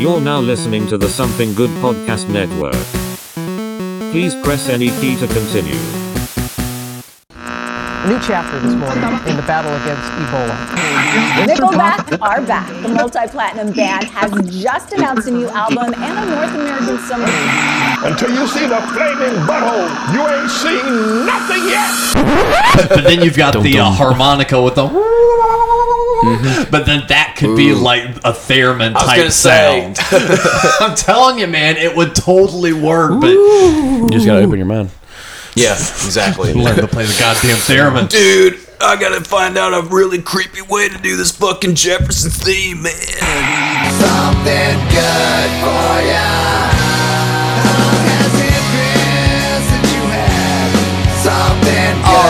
You're now listening to the Something Good Podcast Network. Please press any key to continue. A new chapter this morning in the battle against Ebola. Nickelback are back. The multi-platinum band has just announced a new album and a North American summer. Until you see the flaming butthole, you ain't seen nothing yet. but then you've got the uh, harmonica with the. Mm-hmm. But then that could be like a theremin type sound. I'm telling you, man, it would totally work. But You just gotta open your mind. Yeah, exactly. learn to play the goddamn theremin. Dude, I gotta find out a really creepy way to do this fucking Jefferson theme, man. Something good for ya.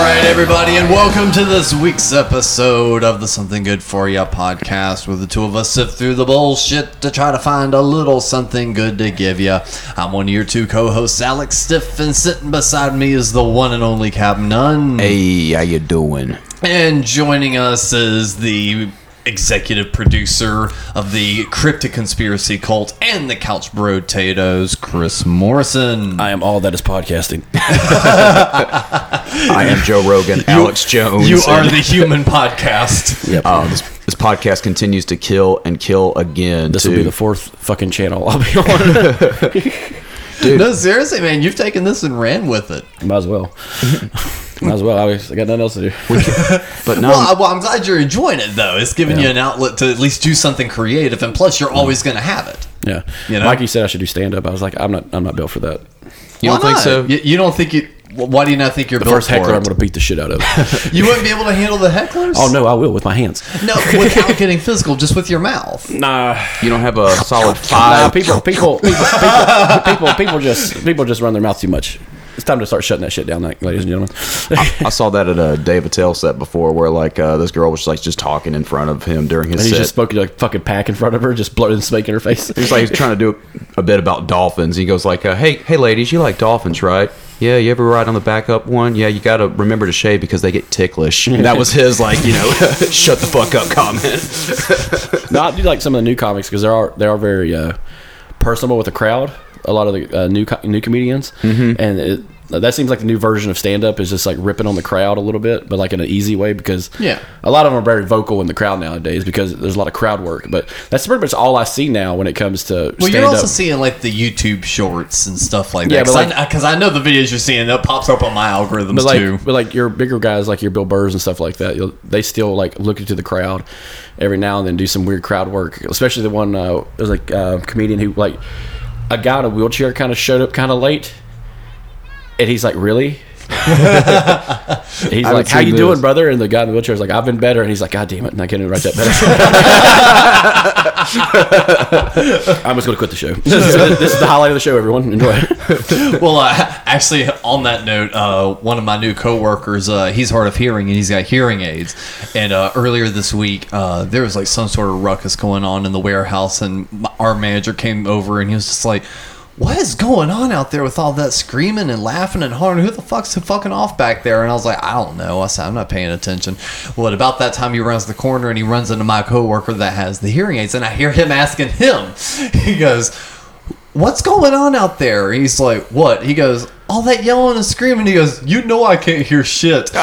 All right, everybody, and welcome to this week's episode of the Something Good For You podcast, where the two of us sift through the bullshit to try to find a little something good to give you. I'm one of your two co-hosts, Alex Stiff, and sitting beside me is the one and only Captain Nunn. Hey, how you doing? And joining us is the executive producer of the Cryptic Conspiracy Cult and the Couch Potatoes, Chris Morrison. I am all that is podcasting. I am Joe Rogan, Alex Jones. You are the human podcast. Yep. Oh, this, this podcast continues to kill and kill again. this too. will be the fourth fucking channel I'll be on. No, seriously, man, you've taken this and ran with it. Might as well. Might as well. I, I got nothing else to do. But no, Well, I, well, I'm glad you're enjoying it, though. It's giving Yeah. you an outlet to at least do something creative, and plus, you're always going to have it. Yeah. You know? Mikey said I should do stand up. I was like, I'm not. I'm not built for that. you don't think not? so? You, you don't think you? Why do you not think you're The built first for heckler, it? I'm going to beat the shit out of. You wouldn't be able to handle the hecklers. oh no, I will with my hands. no, without getting physical, just with your mouth. Nah. You don't have a solid Nah, five. people, people, people, people, people, people just, people just run their mouth too much. It's time to start shutting that shit down, like, ladies and gentlemen. I saw that at a Dave Attell set before, where like uh, this girl was like just talking in front of him during his And he set. just spoke like fucking pack in front of her, just blowing smoke in her face. He's like he's trying to do a bit about dolphins. He goes like, uh, "Hey, hey, ladies, you like dolphins, right? Yeah, you ever ride on the backup one? Yeah, you got to remember to shave because they get ticklish." And that was his like, you know, shut the fuck up comment. no, I do like some of the new comics because they are they are very uh, personable with the crowd. A lot of the uh, new co- new comedians, Mm-hmm. and it, that seems like the new version of stand up is just like ripping on the crowd a little bit, but like in an easy way because Yeah. a lot of them are very vocal in the crowd nowadays because there's a lot of crowd work. But that's pretty much all I see now when it comes to Well, you're also up. seeing like the YouTube shorts and stuff like that. Yeah, Yeah, because like- I, know the videos you're seeing that pops up on my algorithms but like, too. but like your bigger guys, like your Bill Burrs and stuff like that, you'll, they still like look into the crowd every now and then, do some weird crowd work. Especially the one uh, was like a comedian who like a guy in a wheelchair kind of showed up kind of late, and he's like, "Really?" he's like, "How you this. doing, brother?" And the guy in the wheelchair is like, "I've been better," and he's like, "God damn it!" And I can't even write that better. I'm just gonna quit the show. This is, this is the highlight of the show. Everyone, enjoy. It. Well, uh, actually, on that note, uh, one of my new coworkers, uh, he's hard of hearing and he's got hearing aids. And uh, earlier this week, uh, there was like some sort of ruckus going on in the warehouse, and my, our manager came over and he was just like. What is going on out there with all that screaming and laughing and hollering? Who the fuck's fucking off back there? And I was like, I don't know. I said, I'm not paying attention. Well, about that time, he runs the corner and he runs into my coworker that has the hearing aids, and I hear him asking him. He goes, what's going on out there? He's like, what? He goes, all that yelling and screaming. He goes, you know I can't hear shit. and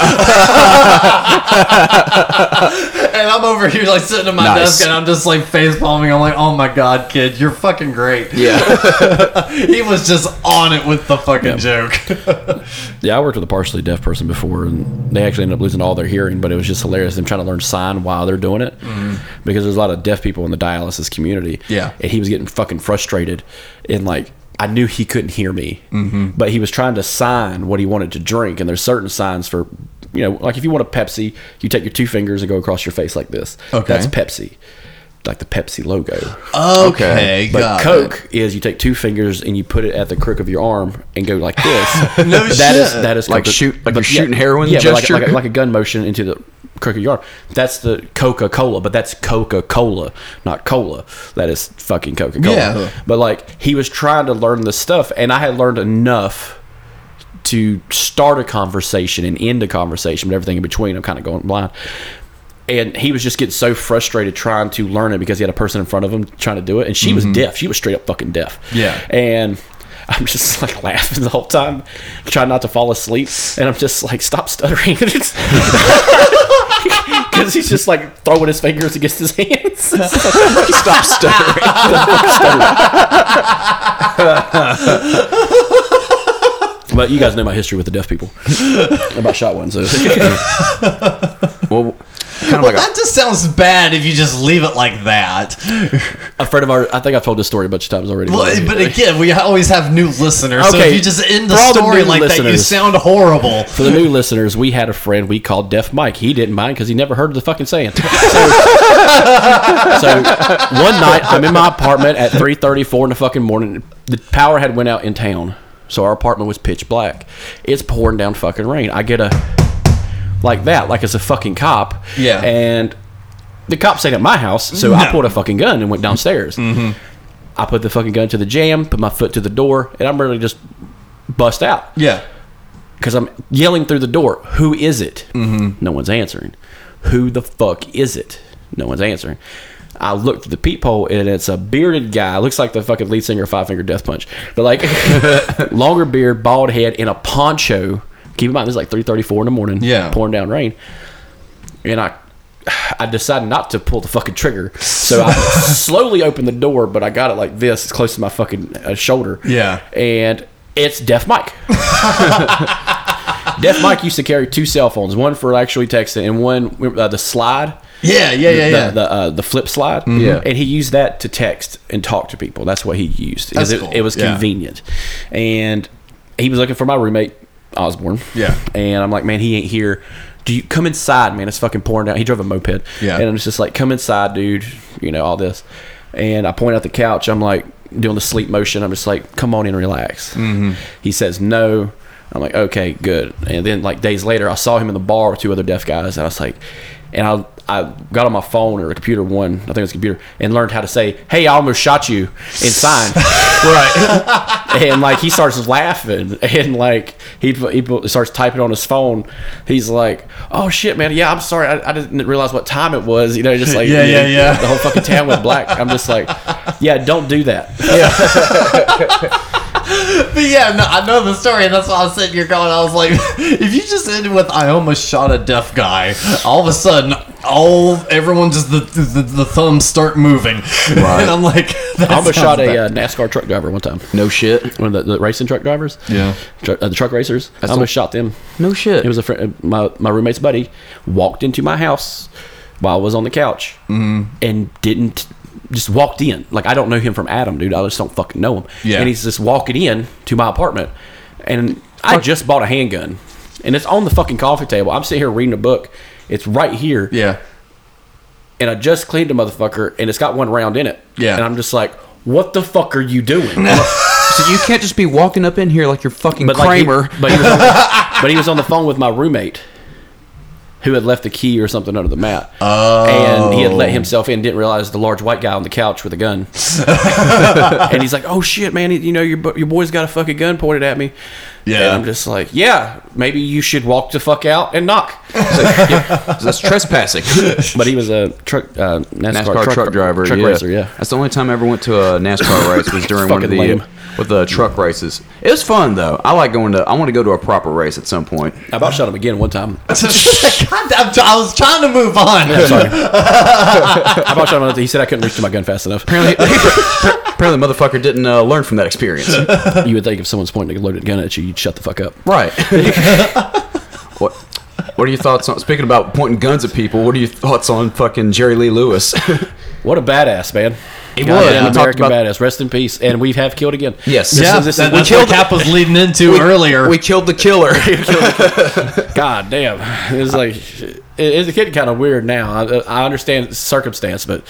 I'm over here like sitting at my Nice. desk and I'm just like face palming. I'm like, oh my god, kid, you're fucking great. Yeah, he was just on it with the fucking joke. Yeah, I worked with a partially deaf person before, and they actually ended up losing all their hearing. But it was just hilarious them trying to learn sign while they're doing it, mm-hmm. because there's a lot of deaf people in the dialysis community. Yeah. and he was getting fucking frustrated, and like I knew he couldn't hear me, mm-hmm. but he was trying to sign what he wanted to drink. And there's certain signs for, you know, like if you want a Pepsi, you take your two fingers and go across your face like this. Okay. that's Pepsi, like the Pepsi logo. Okay, But got Coke it. is you take two fingers and you put it at the crook of your arm and go like this. No That is shit. that is Like Coca- shoot- like you're shooting heroin Yeah, but like, gesture? like, a, like a gun motion into the crook of your arm. That's the Coca Cola, but that's Coca Cola, not cola. That is fucking Coca Cola. Yeah. But like he was trying to learn this stuff, and I had learned enough to start a conversation and end a conversation, but everything in between, I'm kind of going blind. And he was just getting so frustrated trying to learn it because he had a person in front of him trying to do it, and she was mm-hmm. deaf. She was straight up fucking deaf. Yeah. and. I'm just like laughing the whole time, trying not to fall asleep, and I'm just like, stop stuttering, because he's just like throwing his fingers against his hands. Stop stuttering. but you guys know my history with the deaf people about shotguns. So. well, kind of like a, That just sounds bad if you just leave it like that. a friend of ours, I think I've told this story a bunch of times already. Well, but again, we always have new listeners. So Okay, if you just end the for all the story new like that, you sound horrible. For the new listeners, we had a friend we called Deaf Mike. He didn't mind because he never heard of the fucking saying. So, so one night, I'm in my apartment at 3:34 in the fucking morning. The power had went out in town, so our apartment was pitch black. It's pouring down fucking rain. I get a like that, like it's a fucking cop. Yeah. and the cop stayed at my house, so I pulled a fucking gun and went downstairs. I put the fucking gun to the jam, put my foot to the door, and I'm to just bust out Yeah. because I'm yelling through the door. Who is it? Mm-hmm. No one's answering. Who the fuck is it? No one's answering. I look through the peephole and it's a bearded guy. Looks like the fucking lead singer of Five Finger Death Punch, but like longer beard, bald head, in a poncho. Keep in mind, this is like three thirty-four in the morning. Yeah. pouring down rain, and I. I decided not to pull the fucking trigger, so I slowly opened the door, but I got it like this, it's close to my fucking uh, shoulder. Yeah. and it's Deaf Mike. Deaf Mike used to carry two cell phones, one for actually texting and one uh, the slide. Yeah, yeah, yeah, the, yeah. The uh, the flip slide, Yeah. and he used that to text and talk to people. That's what he used. That's it, cool. it was Yeah. convenient, and he was looking for my roommate Osborne. Yeah. and I'm like, man, he ain't here. Do you come inside, man? It's fucking pouring down. He drove a moped. Yeah. and I'm just like, come inside, dude. You know all this, and I point out the couch. I'm like doing the sleep motion. I'm just like, come on in, relax. Mm-hmm. He says no. I'm like, okay, good. And then like days later, I saw him in the bar with two other deaf guys, and I was like, and I I got on my phone or a computer one, I think it was a computer, and learned how to say, "Hey, I almost shot you," and sign. right. and like he starts laughing, and like he he starts typing on his phone. He's like, "Oh shit, man, yeah, I'm sorry, I, I didn't realize what time it was." You know, just like Yeah, yeah, yeah. The whole fucking town went black. I'm just like, yeah, don't do that. But yeah, no, I know the story, and that's why I was sitting here going. I was like, if you just ended with "I almost shot a deaf guy," all of a sudden, all everyone just the the, the thumbs start moving, and I'm like, that I almost sounds shot a uh, NASCAR truck driver one time. no shit. One of the, the racing truck drivers. Yeah. Tru- uh, the truck racers. I almost shot them. No shit. It was a friend, my my roommate's buddy walked into my house while I was on the couch and didn't just walked in. Like I don't know him from Adam, dude. I just don't fucking know him. Yeah. And he's just walking in to my apartment, and I just bought a handgun, and it's on the fucking coffee table. I'm sitting here reading a book. It's right here, yeah. and I just cleaned a motherfucker, and it's got one round in it. Yeah. And I'm just like, what the fuck are you doing? so you can't just be walking up in here like you're fucking like, he- Kramer. but he was on but he was on the phone with my roommate, who had left the key or something under the mat. Oh. And he had let oh. himself in, didn't realize the large white guy on the couch with a gun. and he's like, "Oh shit, man! You know your your boy's got a fucking gun pointed at me." Yeah. And I'm just like, "Yeah, maybe you should walk the fuck out and knock." That's trespassing. But he was a truck uh, NASCAR, NASCAR truck, driver, truck yeah. racer. Yeah. That's the only time I ever went to a NASCAR race was during one of the lame. with the truck races. It was fun though. I like going to. I want to go to a proper race at some point. I about shot him again one time. God, I was trying to move on. Sorry. I about shot him. He said I couldn't reach to my gun fast enough. Apparently, apparently, the motherfucker didn't uh, learn from that experience. You would think if someone's pointing a loaded gun at you, you'd shut the fuck up. Right. what? What are your thoughts on speaking about pointing guns at people? What are your thoughts on fucking Jerry Lee Lewis? What a badass, man. He was. We talked American about- badass. Rest in peace. And we have killed again. Yes. This Yeah, is, this that, is, that's what Cap was leading into earlier. we killed the killer. God damn. It's like, it, it's getting kind of weird now. I, I understand circumstance, but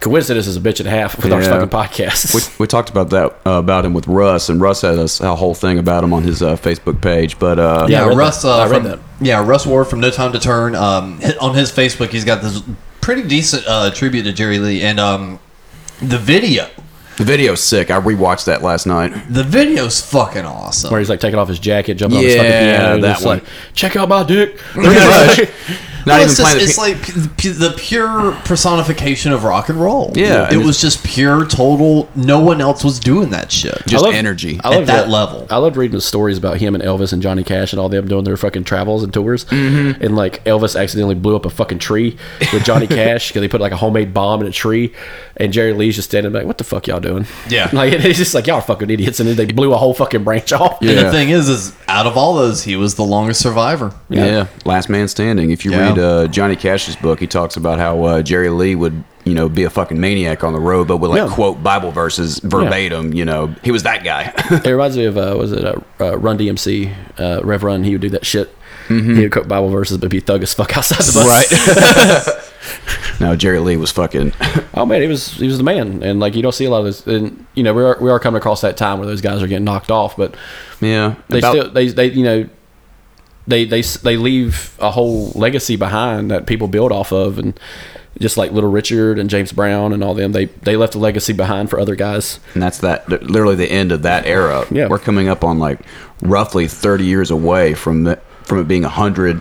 coincidence is a bitch and a half with our fucking podcast. we, we talked about that uh, about him with Russ, and Russ had a whole thing about him on his uh, Facebook page. But uh, Yeah, I read Russ. that. Uh, I read from, that. Yeah, Russ Ward from No Time to Turn. Um, on his Facebook, he's got this pretty decent uh, tribute to Jerry Lee, and um, the video, the video's sick. I rewatched that last night. the video's fucking awesome. Where he's like taking off his jacket, jumping on his fucking Yeah, piano. and that just one. like, check out my dick. Pretty much. Not Well, even it's playing just, the it's pi- like p- the pure personification of rock and roll. Yeah, it and was just pure, total. No one else was doing that shit. just I love- energy. I At love that level. I loved reading the stories about him and Elvis and Johnny Cash and all them doing their fucking travels and tours. Mm-hmm. And like Elvis accidentally blew up a fucking tree with Johnny Cash because they put like a homemade bomb in a tree, and Jerry Lee's just standing back. What the fuck y'all doing? Yeah. like it's just like y'all are fucking idiots, and then they blew a whole fucking branch off. And the thing is, is out of all those, he was the longest survivor. Yeah. last man standing. If you Yeah. read uh, Johnny Cash's book, he talks about how uh, Jerry Lee would, you know, be a fucking maniac on the road, but would like Yeah. quote Bible verses verbatim. You know, he was that guy. It reminds me of uh, was it uh, uh, Run DMC, uh, Rev Run? He would do that shit. He would quote Bible verses, but be thug as fuck outside the bus. right. no, Jerry Lee was fucking. Oh man, he was he was the man, and like you don't see a lot of this. And you know we are we are coming across that time where those guys are getting knocked off, but yeah. they about- still they they you know they they they leave a whole legacy behind that people build off of, and just like Little Richard and James Brown and all them, they they left a legacy behind for other guys. and that's that literally the end of that era. Yeah. we're coming up on like roughly thirty years away from the, from it being hundred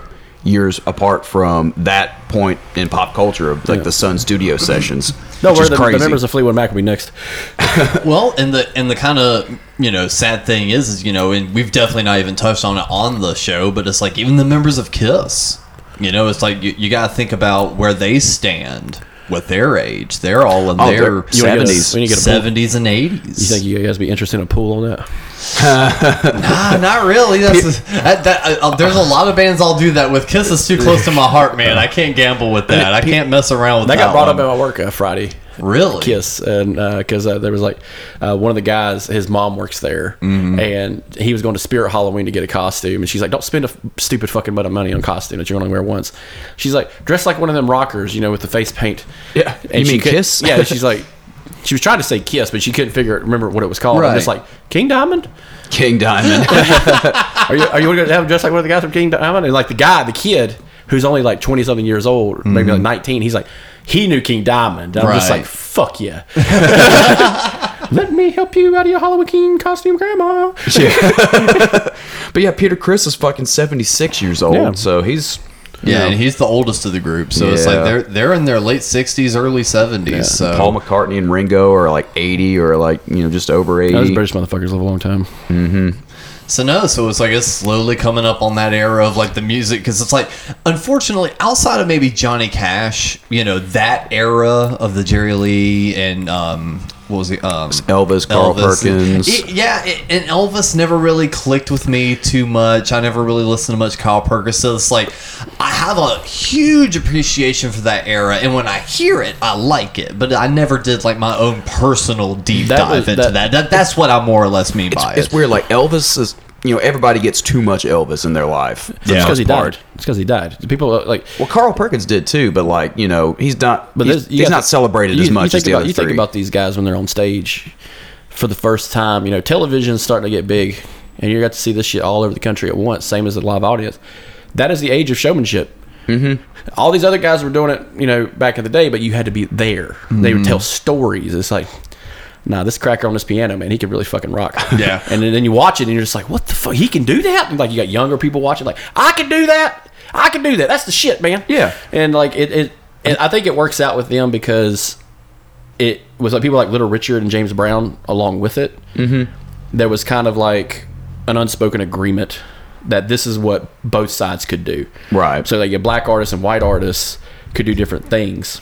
years apart from that point in pop culture of like Yeah. the Sun Studio sessions. No, which where is the, crazy. the members of Fleetwood Mac will be next. Well, and the and the kind of you know sad thing is, is you know, and we've definitely not even touched on it on the show, but it's like even the members of Kiss, you know, it's like you, you got to think about where they stand with their age. They're all in Oh, their they're- You wanna get a- 70s. when you get a pool- seventies and eighties. You think you guys be interested in a pool on that? Nah, not really. That's, that, that, uh, there's a lot of bands I'll do that with. Kiss is too close to my heart, man. I can't gamble with that. I can't mess around with That that. got brought one. up at my work uh, Friday. Really? Kiss, and because uh, there was like uh, one of the guys, his mom works there, Mm-hmm. and he was going to Spirit Halloween to get a costume, and she's like, "Don't spend a f- stupid fucking amount of money on costume that you're only wear once." She's like, "Dress like one of them rockers, you know, with the face paint." Yeah. You mean could- Kiss? Yeah, she's like. She was trying to say Kiss, but she couldn't figure it, remember what it was called. Right. I'm just like King Diamond. King Diamond. Are you are you going to have him dressed like one of the guys from King Diamond? And like the guy, the kid who's only like twenty something years old, maybe like nineteen, he's like he knew King Diamond. I'm just like fuck yeah. Let me help you out of your Halloween King costume, Grandma. but yeah, Peter Criss is fucking seventy six years old, Yeah. so he's you Yeah, and he's the oldest of the group, so it's like they're they're in their late sixties, early seventies. So Paul McCartney and Ringo are like eighty or like you know just over eighty. Those British motherfuckers live a long time. Mm-hmm. So no, so it's like it's slowly coming up on that era of like the music because it's like unfortunately outside of maybe Johnny Cash, you know that era of the Jerry Lee and um what was it um Elvis, Carl Perkins. It- yeah, it, and Elvis never really clicked with me too much. I never really listened to much Carl Perkins. So it's like I have a huge appreciation for that era, and when I hear it, I like it. But I never did like my own personal deep That dive was- into that- that. that. That's what I more or less mean by it's it. It's weird. Like Elvis is, you know, everybody gets too much Elvis in their life. for the It's because he part. died. It's because he died. People uh, like Well, Carl Perkins did too, but like you know, he's not. But he's, there's- you he's not to- celebrated you- as much as the about, other You three. think about these guys when they're on stage for the first time. You know, television's starting to get big, and you got to see this shit all over the country at once. Same as the live audience. That is the age of showmanship. Mm-hmm. All these other guys were doing it, you know, back in the day, but you had to be there. They would tell stories. It's like. Nah, this cracker on this piano, man, he could really fucking rock. Yeah. and then, then you watch it, and you're just like, "What the fuck? He can do that!" And like you got younger people watching, like, "I can do that! I can do that! That's the shit, man!" Yeah. and like it, it, it I think it works out with them because it was like people like Little Richard and James Brown along with it. Mm-hmm. There was kind of like an unspoken agreement that this is what both sides could do. Right. So like your black artists and white artists could do different things.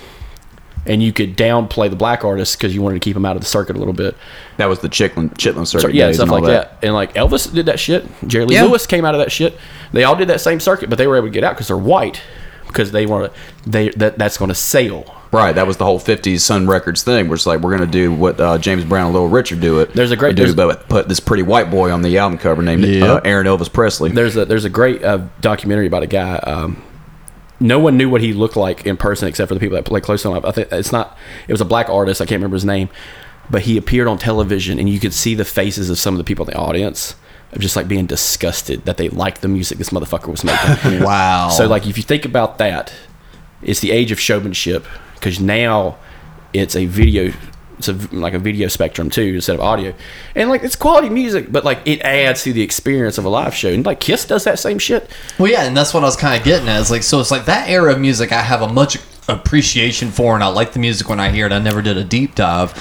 And you could downplay the black artists because you wanted to keep them out of the circuit a little bit. that was the Chitlin Chitlin circuit So, yeah, days stuff and like that. And like Elvis did that shit. Jerry Lee Yeah. Lewis came out of that shit. They all did that same circuit, but they were able to get out because they're white. Because they want to, they that that's going to sell. Right, that was the whole '50s Sun Records thing, where it's like we're gonna do what uh, James Brown and Little Richard do it. There's a great- do, there's- but put this pretty white boy on the album cover named uh, Aaron Elvis Presley. There's a there's a great uh, documentary about a guy. Um, no one knew what he looked like in person except for the people that played close to him. I think it's not. It was a black artist. I can't remember his name, but he appeared on television, and you could see the faces of some of the people in the audience of just like being disgusted that they liked the music this motherfucker was making. Wow. So like if you think about that, it's the age of showmanship because now it's a video it's a like a video spectrum too instead of audio, and like it's quality music, but like it adds to the experience of a live show. And like Kiss does that same shit. Well, yeah, and that's what I was kind of getting at. It's like so. It's like that era of music I have a much appreciation for, and I like the music when I hear it. I never did a deep dive,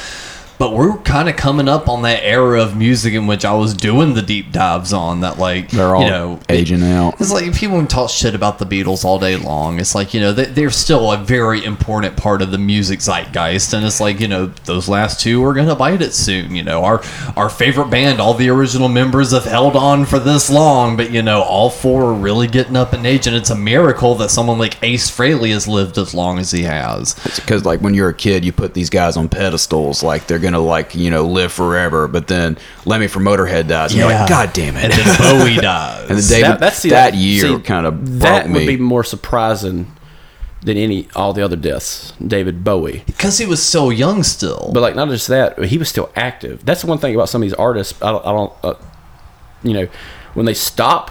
but we're kind of coming up on that era of music in which I was doing the deep dives on. That like They're all you know aging out. It's like people can talk shit about the Beatles all day long. It's like you know they, they're still a very important part of the music zeitgeist, and it's like you know those last two are gonna bite it soon. You know our our favorite band, all the original members have held on for this long, but you know all four are really getting up in age, and it's a miracle that someone like Ace Frehley has lived as long as he has. It's because like when you're a kid, you put these guys on pedestals, like they're gonna like you know live forever. But then Lemmy from Motorhead dies, and you're like, God damn it! And then Bowie dies. and then David, That- that's the- that year kind of broke that me. would be more surprising than any all the other deaths. David Bowie. because he was so young still. But like not just that, he was still active. That's the one thing about some of these artists. I don't, I don't uh, you know, when they stop,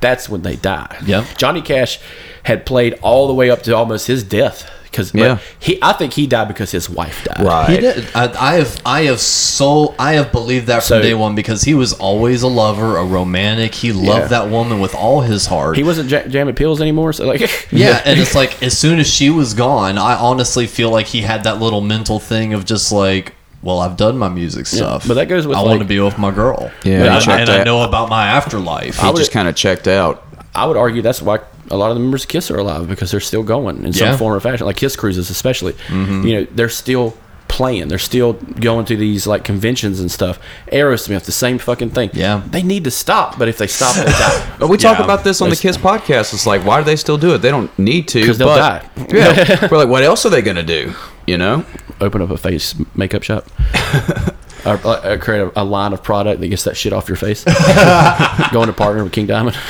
that's when they die. Yeah, Johnny Cash had played all the way up to almost his death because Yeah. he. I think he died because his wife died. right. He did. I, I have, I have so, I have believed that from So- day one because he was always a lover, a romantic. He loved Yeah. that woman with all his heart. He wasn't ja- jamming pills anymore. So like, yeah, and it's like as soon as she was gone, I honestly feel like he had that little mental thing of just like, well, I've done my music stuff, but that goes with, I want to be with my girl. Yeah, and, I, and I know about my afterlife. he just kind of checked out. I would argue that's why a lot of the members of Kiss are alive because they're still going in some Yeah. form or fashion. Like Kiss cruises, especially. Mm-hmm. You know, they're still playing. They're still going to these like conventions and stuff. Aerosmith, the same fucking thing. Yeah. they need to stop, but if they stop, they die. But we talk about this on the Kiss podcast. It's like, why do they still do it? They don't need to 'Cause they'll but- die. Yeah, we're like, what else are they gonna do? You know? Open up a face makeup shop. Or, uh, create a, a line of product that gets that shit off your face. Going to partner with King Diamond.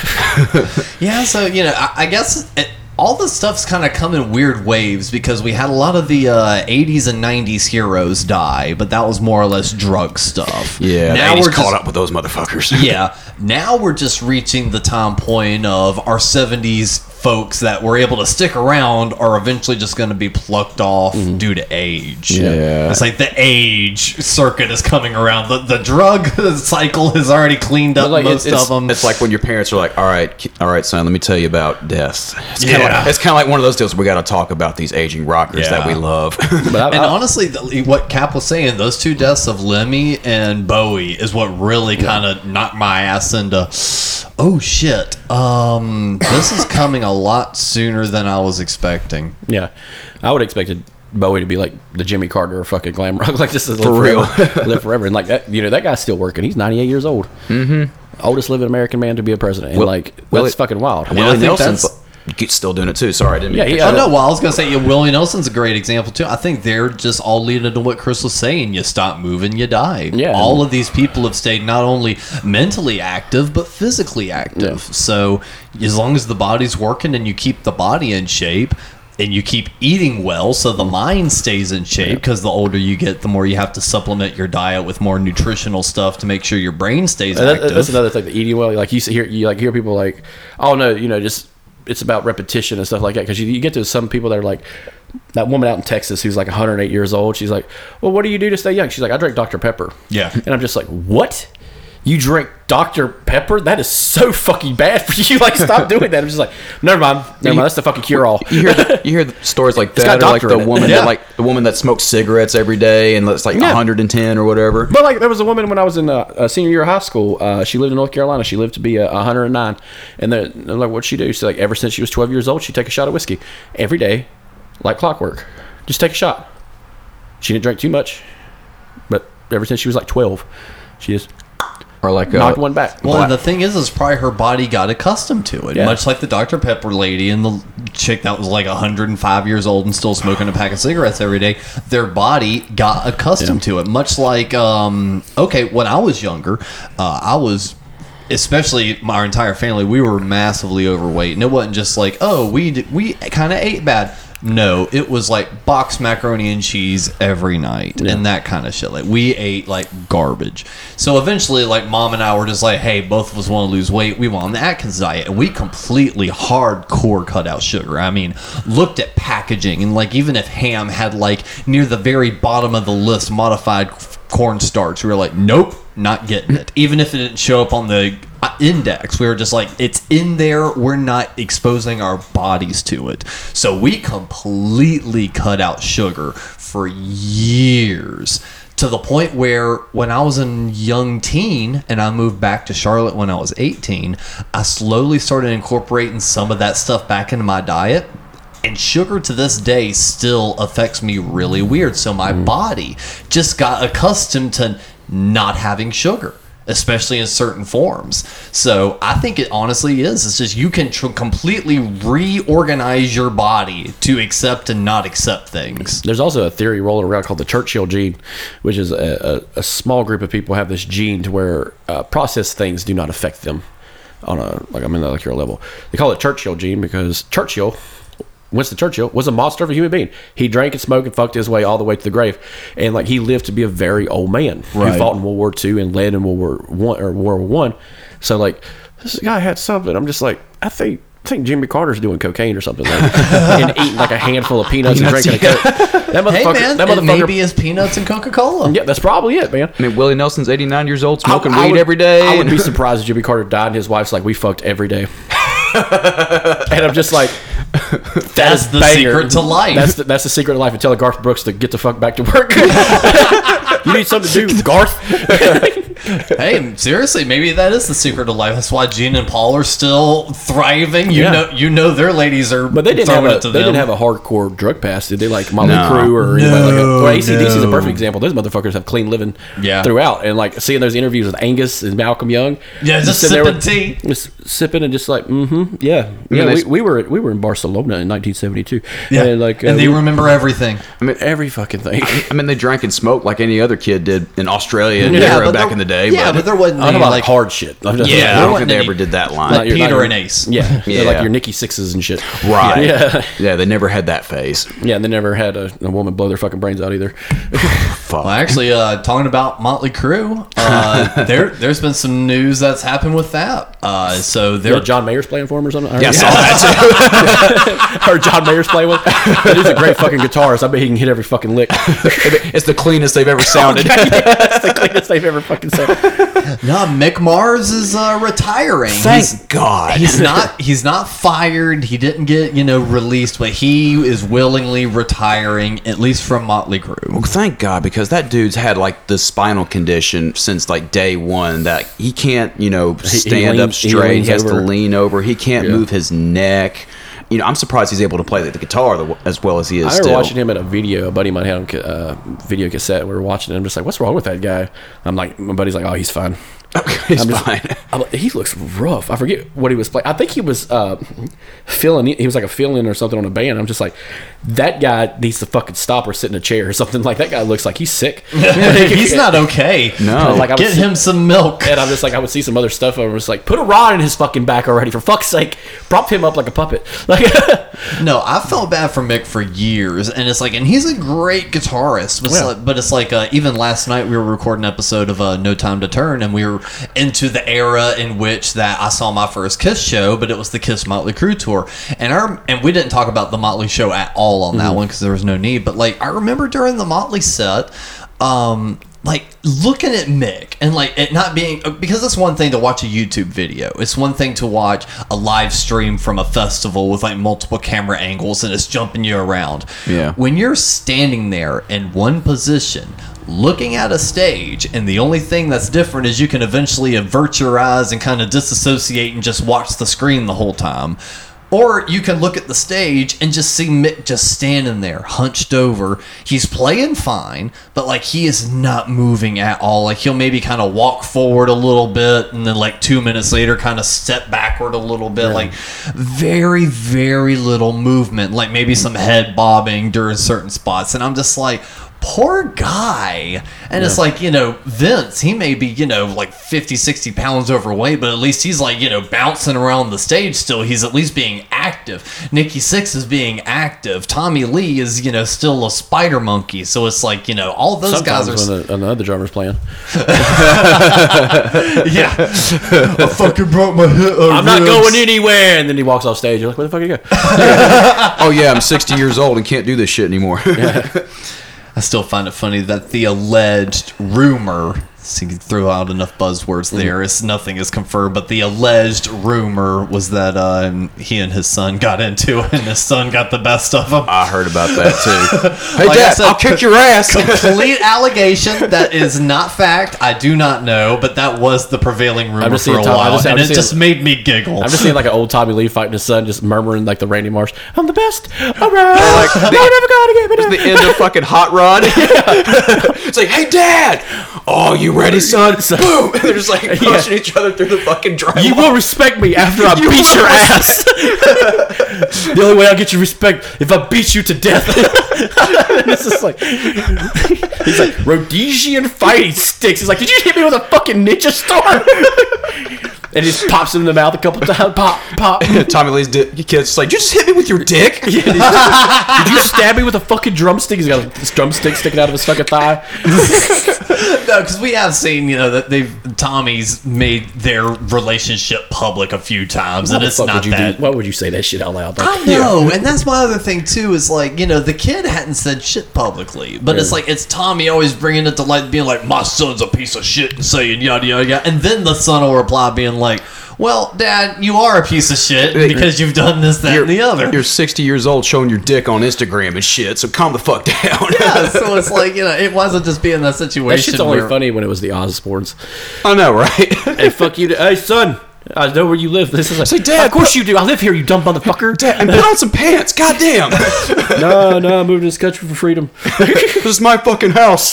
Yeah, so you know, I, I guess it, all this stuff's kind of come in weird waves because we had a lot of the uh, '80s and '90s heroes die, but that was more or less drug stuff. Yeah, now now we're caught just, up with those motherfuckers. yeah, now we're just reaching the time point of our '70s folks that were able to stick around are eventually just going to be plucked off due to age. Yeah. it's like the age circuit is coming around. The the drug cycle has already cleaned up like, most it's- of them. It's like when your parents are like, all right, all right, son, let me tell you about death." It's kind of Yeah. like, it's kind of like one of those deals. Where we got to talk about these aging rockers that we love. But I, And I- honestly, the, what Cap was saying, those two deaths of Lemmy and Bowie is what really kind of knocked my ass into. Oh shit! Um, this is coming a lot sooner than I was expecting. yeah, I would have expected Bowie to be like the Jimmy Carter of fucking glam rock. Like this is For real. forever, live forever, and like that. You know that guy's still working. He's 98 years old. Mm-hmm. Oldest living American man to be a president. And Will- like well, that's fucking wild. I Willie think Nelson's still doing it too. Sorry, I didn't. Yeah, mean he- to- Oh no! Well, I was gonna say yeah, Willie Nelson's a great example too. I think they're just all leading to what Chris was saying. You stop moving, you die. Yeah. All of these people have stayed not only mentally active but physically active. So as long as the body's working and you keep the body in shape. And you keep eating well, so the mind stays in shape. Because the older you get, the more you have to supplement your diet with more nutritional stuff to make sure your brain stays And that- active. that's another thing. The eating well, like you hear, you like hear people like, oh no, you know, just it's about repetition and stuff like that. Because you, you get to some people that are like that woman out in Texas who's like 108 years old. She's like, well, what do you do to stay young? She's like, I drink Dr Pepper. Yeah. and I'm just like, what? You drink Dr Pepper? That is so fucking bad for you. Like, stop doing that. I'm just like, never mind, never mind. That's the fucking cure all. You hear the, you hear the stories like that, like the woman Yeah. that like the woman that smokes cigarettes every day and it's like Yeah. 110 or whatever. But like, there was a woman when I was in uh, uh, senior year of high school. Uh, she lived in North Carolina. She lived to be uh, 109. And then like, what'd she do? She's like, ever since she was 12 years old, she'd take a shot of whiskey every day, like clockwork. Just take a shot. She didn't drink too much, but ever since she was like 12, she just Or like uh, knocked one back. Well, the thing is, is probably her body got accustomed to it, Yeah. much like the Dr Pepper lady and the chick that was like 105 years old and still smoking a pack of cigarettes every day. Their body got accustomed to it, much like um, okay, when I was younger, uh, I was. Especially my entire family, we were massively overweight, and it wasn't just like, oh, we we kind of ate bad. No, it was like boxed macaroni and cheese every night and that kind of shit. Like we ate like garbage. So eventually, like mom and I were just like, "Hey, both of us want to lose weight. We want on the Atkins diet," and we completely hardcore cut out sugar. I mean, looked at packaging and like even if ham had like near the very bottom of the list modified cornstarch, we were like, "Nope, not getting it." Even if it didn't show up on the uh, index we were just like it's in there we're not exposing our bodies to it so we completely cut out sugar for years to the point where when I was a young teen and I moved back to Charlotte when I was 18, I slowly started incorporating some of that stuff back into my diet. And sugar to this day still affects me really weird. So my body just got accustomed to not having sugar especially in certain forms. So I think it honestly is. It's just you can tr- completely reorganize your body to accept and not accept things. There's also a theory rolling around called the Churchill gene, which is a, a, a small group of people have this gene to where uh, processed things do not affect them on a like a molecular level. They call it Churchill gene because Churchill, Winston Churchill, was a monster of a human being. He drank and smoked and fucked his way all the way to the grave, and like he lived to be a very old man who fought in World War II and led in World War One or World War One. So like this guy had something. I'm just like I think. I think Jimmy Carter's doing cocaine or something like and eating like a handful of peanuts and drinking a coke. That motherfucker, Hey man, that motherfucker maybe is peanuts and Coca Cola. yeah, that's probably it, man. I mean, Willie Nelson's 89 years old, smoking I- I weed would- every day. I would and- be surprised if Jimmy Carter died and his wife's like, we fucked every day. And I'm just like, That's the secret to life. That's the, that's the secret of life. And telling Garth Brooks to get the fuck back to work. you need something to do, Garth. hey, seriously, maybe that is the secret of life. That's why Gene and Paul are still thriving. You Yeah. know, you know their ladies are. But they didn't have throwing a to they them. didn't have a hardcore drug pass, did they? Like Molly No. Crew or anybody like that. No, Well, ACDC is a no. perfect example. Those motherfuckers have clean living Yeah. throughout. And like seeing those interviews with Angus and Malcolm Young. Yeah, just sitting sipping with- tea. Just sipping and just like, mm-hmm, yeah. Yeah, they- we, we were we were in Barcelona in 1972. Yeah, And like and uh, they we- remember everything. I mean, every fucking thing. I mean, they drank and smoked like any other kid did in Australia and Yeah, Europe back there- in the day. Yeah, but there wasn't I'm any about like hard shit. I'm just- yeah, I don't think they any- ever did that line. like Peter not- and Ace. Yeah, yeah, Yeah. like your Nikki Sixes and shit. right. Yeah, Yeah, they never had that phase. yeah. And they never had a, a woman blow their fucking brains out either. Fuck. Well, actually, uh, talking about Motley Crue, uh, there there's been some news that's happened with that. Uh, so Yeah, they're John Mayer's playing for him or something. yeah, I saw that too. or John Mayer's playing with. But he's a great fucking guitarist. I bet he can hit every fucking lick. it's the cleanest they've ever sounded. That's the cleanest they've ever fucking said. no Mick Mars is uh, retiring. Thank He's- God. He's not. He's not fired. He didn't get you know released, but he is willingly retiring, at least from Motley Crue. Well, thank God, because that dude's had like the spinal condition since like day one that he can't, you know, stand up leans- he straight. He, leans has to lean over. He can't Yeah. move his neck. You know, I'm surprised he's able to play the, guitar as well as he is. I remember still. watching him at a video. A buddy of mine had ca- uh, video cassette. We were watching it. I'm just like, what's wrong with that guy? I'm like, my buddy's like, oh, he's fine. He's I'm just- fine. I'm like, he looks rough. I forget what he was playing. I think he was uh, filling. He was like a fill-in or something on a band. I'm just like, that guy needs to fucking stop or sit in a chair or something. Like that guy looks like he's sick. he's not okay. No. Like I would Get see- him some milk. And I'm just like, I would see some other stuff. I was like, put a rod in his fucking back already, for fuck's sake. Prop him up like a puppet. Like, No, I felt bad for Mick for years, and it's like, and he's a great guitarist, but, it's Yeah. like, but it's like, uh, even last night we were recording an episode of uh, No Time to Turn, and we were into the era in which that I saw my first Kiss show, but it was the Kiss Motley Crue tour, and our and we didn't talk about the Motley show at all on that one because there was no need, but like I remember during the Motley set, um, like looking at Mick and like it not being because it's one thing to watch a YouTube video. It's one thing to watch a live stream from a festival with like multiple camera angles and it's jumping you around. Yeah. When you're standing there in one position looking at a stage and the only thing that's different is you can eventually avert your eyes and kind of disassociate and just watch the screen the whole time. Or you can look at the stage and just see Mick just standing there, hunched over. He's playing fine, but like he is not moving at all. Like he'll maybe kind of walk forward a little bit and then like two minutes later kind of step backward a little bit. Like very, very little movement. Like maybe some head bobbing during certain spots. And I'm just like, poor guy. And it's like, you know, Vince, he may be, you know, like 50, 60 pounds overweight, but at least he's like, you know, bouncing around the stage still. He's at least being active. Nikki Sixx is being active. Tommy Lee is, you know, still a spider monkey. So it's like, you know, all those Sometimes guys are. when the, another drummer's playing. yeah. I fucking broke my hip. I'm not going anywhere, and then he walks off stage. You're like, where the fuck are you go? Oh yeah, I'm 60 years old and can't do this shit anymore. I still find it funny that the alleged rumor, so you can throw out enough buzzwords there, is nothing is confirmed, but the alleged rumor was that uh, he and his son got into it, and his son got the best of him. I heard about that too. Hey Like I dad, said, I'll kick your ass. Complete allegation that is not fact. I do not know, but that was the prevailing rumor for a Tom- while, just- and just it just made me giggle. I'm just seeing like an old Tommy Lee fighting his son, just murmuring like the Randy Marsh. I'm the best around. like I'm the- never gonna get me down. the end of fucking Hot Rod. it's like, hey, Dad. Oh, you ready, son? Boom. And they're just like pushing each other through the fucking driveway. You will respect me after I You beat your ass. the only way I'll get your respect if I beat you to death. it's just like he's like Rhodesian fighting sticks. He's like, did you hit me with a fucking ninja star? And he just pops him in the mouth a couple times. Pop, pop. Tommy Lee's di- kid's just like, you just hit me with your dick. Did you stab me with a fucking drumstick? He's got a drumstick sticking out of his fucking thigh. No, because we have seen, you know, that they've Tommy's made their relationship public a few times, and the it's fuck not would you that. do? Why would you say that shit out loud? though? I know, and that's my other thing too. Is like, you know, the kid hadn't said shit publicly, but it's like it's Tommy always bringing it to light, being like, "My son's a piece of shit," and saying yada yada yada, and then the son will reply, being like, "Well, Dad, you are a piece of shit because you've done this, that, You're, and the other." you're 60 years old showing your dick on Instagram and shit, so calm the fuck down. yeah, so it's like you know, it wasn't just being that situation. That shit's only where- funny when it was the Osbournes. I know, right? hey, fuck you. Hey, son. I know where you live. This is like, Say, Dad, of course you do. I live here, you dumb motherfucker. Dad, and put on some pants. Goddamn. no, no, I moved to this country for freedom. this is my fucking house.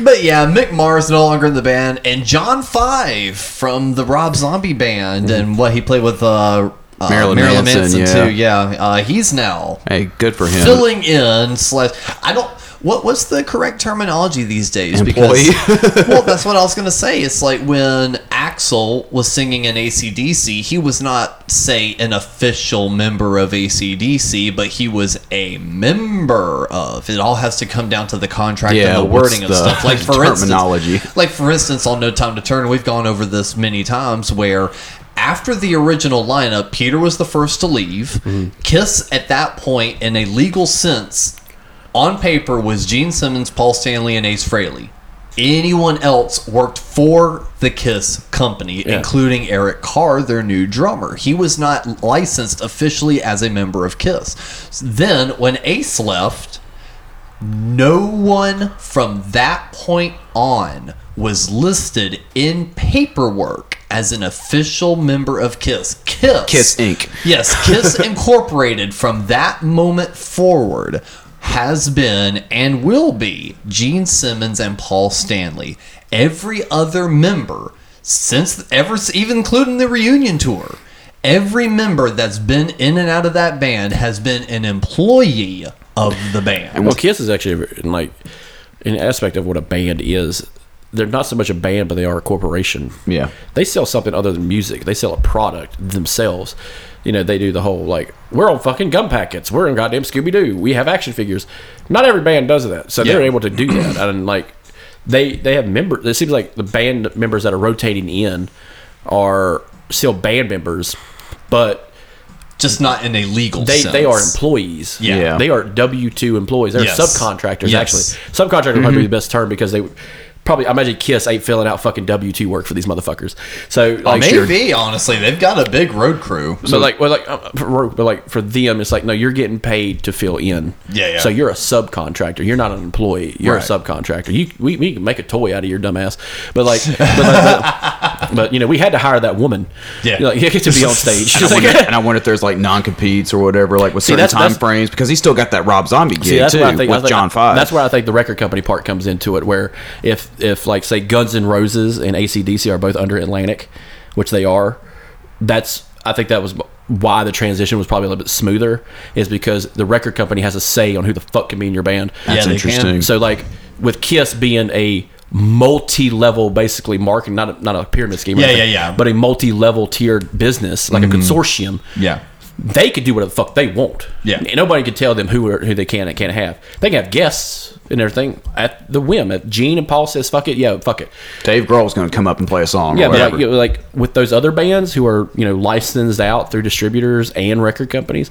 But yeah, Mick Mars is no longer in the band, and John Five from the Rob Zombie band, and what he played with uh, uh, Marilyn Marilyn, Manson, Manson, yeah. too. Yeah, uh, he's now hey, good for him. filling in slash. I don't. What what's the correct terminology these days? Employee. Because well, that's what I was gonna say. It's like when Axl was singing in ACDC, he was not say an official member of ACDC, but he was a member of. It all has to come down to the contract Yeah, and the wording of stuff. Like for terminology? instance, like for instance, on No Time to Turn, we've gone over this many times where. After the original lineup, Peter was the first to leave. Mm-hmm. Kiss, at that point, in a legal sense, on paper was Gene Simmons, Paul Stanley, and Ace Frehley. Anyone else worked for the Kiss company, Yeah. including Eric Carr, their new drummer. He was not licensed officially as a member of Kiss. Then, when Ace left, no one from that point on was listed in paperwork as an official member of Kiss. Kiss. Kiss Inc. Yes, Kiss Incorporated from that moment forward has been and will be Gene Simmons and Paul Stanley. Every other member since ever even including the reunion tour, every member that's been in and out of that band has been an employee of the band. Well, Kiss is actually like an aspect of what a band is. They're not so much a band, but they are a corporation. Yeah. They sell something other than music. They sell a product themselves. You know, they do the whole like we're on fucking gum packets. We're in goddamn Scooby Doo. We have action figures. Not every band does that, so they're able to do that. And like they they have members. It seems like the band members that are rotating in are still band members, but just not in a legal they sense. they are employees. Yeah. Yeah. they are W two employees. They're Yes. subcontractors. Yes. Actually, subcontractor might be mm-hmm. the best term because they probably I imagine Kiss ain't filling out fucking W two work for these motherfuckers. So Oh, like, maybe honestly, they've got a big road crew. so like, well, like, uh, for, but like for them, it's like no, you're getting paid to fill in. Yeah, yeah. So you're a subcontractor. You're not an employee. You're Right. a subcontractor. You we, we can make a toy out of your dumb ass. But like, but, like, but, but, you know, we had to hire that woman. Yeah. Like, you get to be on stage. And I, wonder, and I wonder if there's like non-competes or whatever, like with certain that's- time that's- frames, because he still got that Rob Zombie gig See, that's too I think, I with think- John Five. That's where I think the record company part comes into it. Where if if like say Guns N' Roses and ACDC are both under Atlantic, which they are, that's I think that was why the transition was probably a little bit smoother is because the record company has a say on who the fuck can be in your band. That's they can. interesting. So like with Kiss being a multi-level basically marketing not a, not a pyramid scheme Yeah, anything, yeah, yeah. but a multi-level tiered business like a mm-hmm. consortium Yeah. they could do whatever the fuck they want Yeah. And nobody could tell them who are, who they can and can't have they can have guests and everything at the whim if Gene and Paul says fuck it yeah fuck it Dave Grohl's going to come up and play a song. yeah or but like, you know, like with those other bands who are you know licensed out through distributors and record companies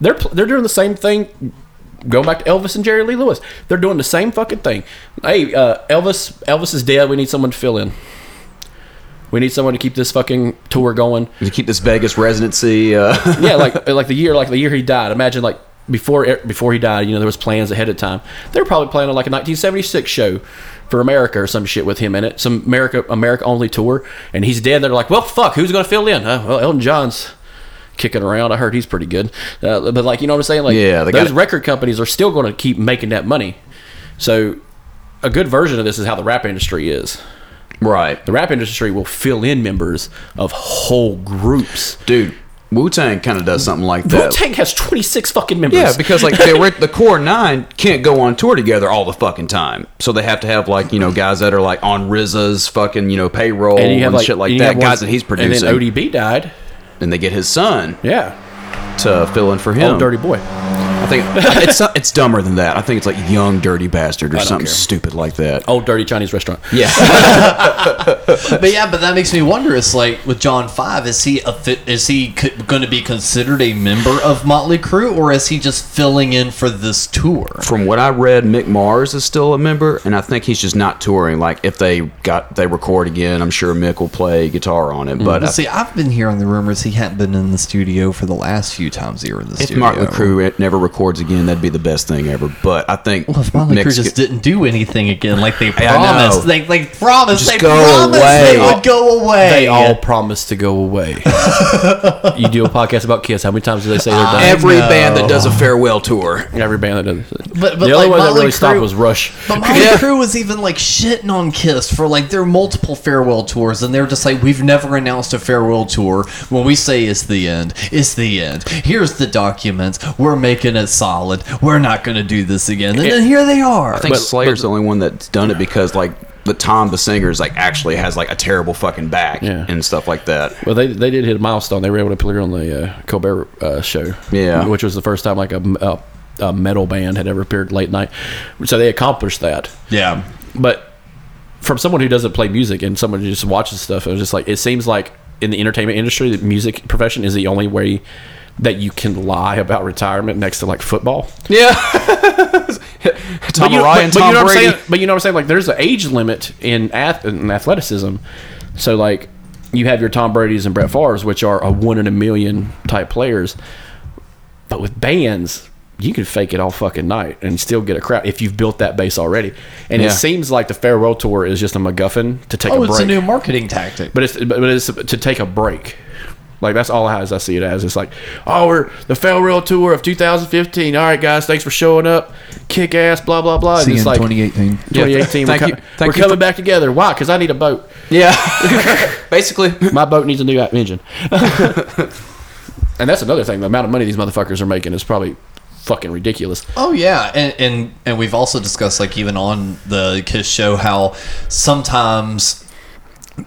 they're they're doing the same thing Going back to Elvis and Jerry Lee Lewis, they're doing the same fucking thing. Hey, uh, Elvis, Elvis is dead. We need someone to fill in. We need someone to keep this fucking tour going. to keep this Vegas residency. Uh, yeah, like like the year like the year he died. Imagine like before before he died, you know, there was plans ahead of time. They were probably planning like a 1976 show for America or some shit with him in it, some America America only tour, and he's dead. They're like, well, fuck, who's gonna fill in? Uh, well, Elton John's kicking around. I heard he's pretty good, uh, but like you know what I'm saying? Like, Yeah, those record companies are still going to keep making that money. So, a good version of this is how the rap industry is. right. The rap industry will fill in members of whole groups. Dude, Wu Tang kind of does something like that. Wu. Tang has 26 fucking members. Yeah, because like the, core nine can't go on tour together all the fucking time, so they have to have like you know guys that are like on RZA's fucking you know payroll and, and like shit like that. have ones- Guys that he's producing, And then ODB died. and they get his son Yeah, to fill in for him. old dirty boy. I think it's it's dumber than that. I think it's like young dirty bastard or something care. stupid like that. Old dirty Chinese restaurant. Yeah, But yeah, but that makes me wonder. It's like with John Five, is he a fit, is he c- going to be considered a member of Motley Crue, or is he just filling in for this tour? from what I read, Mick Mars is still a member, and I think he's just not touring. Like if they got they record again, I'm sure Mick will play guitar on it. But But I see, I've been hearing the rumors he hadn't been in the studio for the last few times they were in the if studio. Motley Crue never records again, that'd be the best thing ever. But I think Well, if Motley Crue just didn't do anything again, like they promised, they they promised, Just they go promised away. they would go away. They all promised to go away. you do a podcast about Kiss. How many times do they say they're done? every know. band that does a farewell tour. Every band that does. But- but the only like one that Motley really stopped was Rush. But Motley Yeah. Crue was even like shitting on Kiss for like their multiple farewell tours, and they're just like, "We've never announced a farewell tour. When we say it's the end, it's the end. Here's the documents. We're making it solid. We're not going to do this again." And then here they are. I think Slayer's the only one that's done it because like the Tom the singer is like actually has like a terrible fucking back Yeah. and stuff like that. Well, they they did hit a milestone. They were able to appear on the uh, Colbert uh, show. Yeah. which was the first time like a, a, a metal band had ever appeared late night. So they accomplished that. yeah. But from someone who doesn't play music and someone who just watches stuff, it was just like it seems like in the entertainment industry, the music profession is the only way that you can lie about retirement next to like football. Yeah. Tom but you, Ryan, but, but Tom you know what I'm Brady. saying? But you know what I'm saying? Like, there's an age limit in, ath- in athleticism. So, like, you have your Tom Brady's and Brett Favre's, which are a one in a million type players. But with bands, you can fake it all fucking night and still get a crowd if you've built that base already. And Yeah. it seems like the farewell tour is just a MacGuffin to take Oh, a break. it's a new marketing tactic. but it's but but it's to take a break. Like that's all as I see it as. It's like, oh, we're the farewell tour of 2015. All right, guys, thanks for showing up. Kick ass, blah blah blah. And it's like 2018. 2018. Thank we're you. co- Thank we're you coming for- back together. Why? Because I need a boat. Yeah. Basically. My boat needs a new engine. and that's another thing. The amount of money these motherfuckers are making is probably fucking ridiculous. Oh yeah, and, and and we've also discussed like even on the Kiss show how sometimes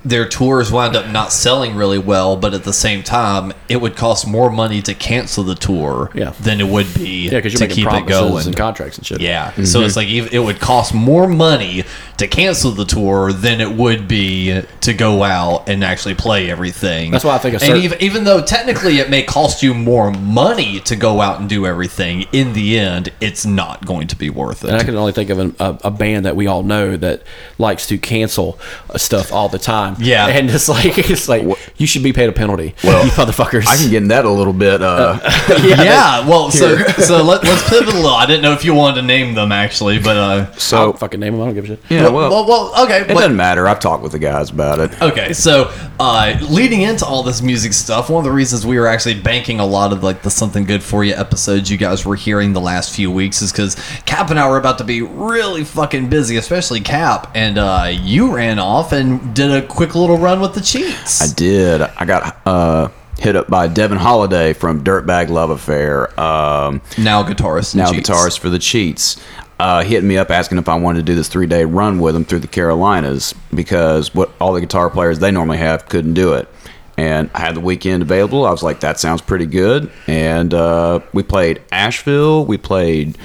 their tours wind up not selling really well, but at the same time, it would cost more money to cancel the tour Yeah. than it would be Yeah, to keep it going. and contracts and shit. Yeah, so it's like it would cost more money to cancel the tour than it would be to go out and actually play everything. That's why I think a and even, even though technically it may cost you more money to go out and do everything, in the end, it's not going to be worth it. And I can only think of an, a, a band that we all know that likes to cancel uh, stuff all the time. Yeah. and it's like it's like you should be paid a penalty. Well, you motherfuckers. I can get in that a little bit. Uh, yeah, well, so so let, let's pivot a little. I didn't know if you wanted to name them actually, but uh, I'll so fucking name them. I don't give a shit. yeah, well, well, well, okay. it but- doesn't matter. I've talked with the guys about it. Okay, so uh, leading into all this music stuff, one of the reasons we were actually banking a lot of like the something good for you episodes you guys were hearing the last few weeks is because Cap and I were about to be really fucking busy, especially Cap, and uh, you ran off and did a quick little run with the cheats. I did. I got uh hit up by Devin Holiday from Dirtbag Love Affair. Um, Now guitarist. now Cheats. guitarist for the Cheats. Uh, he hit me up asking if I wanted to do this three day run with him through the Carolinas because what all the guitar players they normally have couldn't do it. And I had the weekend available. I was like, that sounds pretty good. And uh, we played Asheville. We played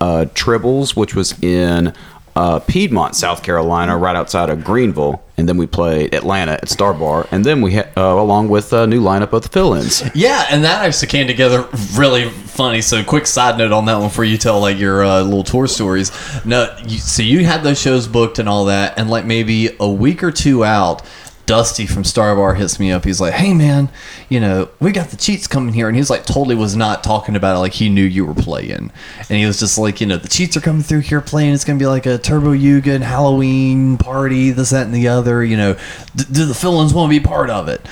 uh, Tribbles, which was in uh, Piedmont, South Carolina, right outside of Greenville. And then we play Atlanta at Star Bar. And then we, ha- uh, along with a new lineup of the fill ins. Yeah, and that actually came together really funny. So, quick side note on that one before you tell like your uh, little tour stories. No, you, so you had those shows booked and all that, and like maybe a week or two out. Dusty from Star Bar hits me up. He's like, "Hey man, you know we got the cheats coming here," and he's like, totally was not talking about it like he knew you were playing, and he was just like, you know, the cheats are coming through here playing. It's gonna be like a Turbojugend and Halloween party, this, that, and the other. You know, do the fill-ins want to be part of it?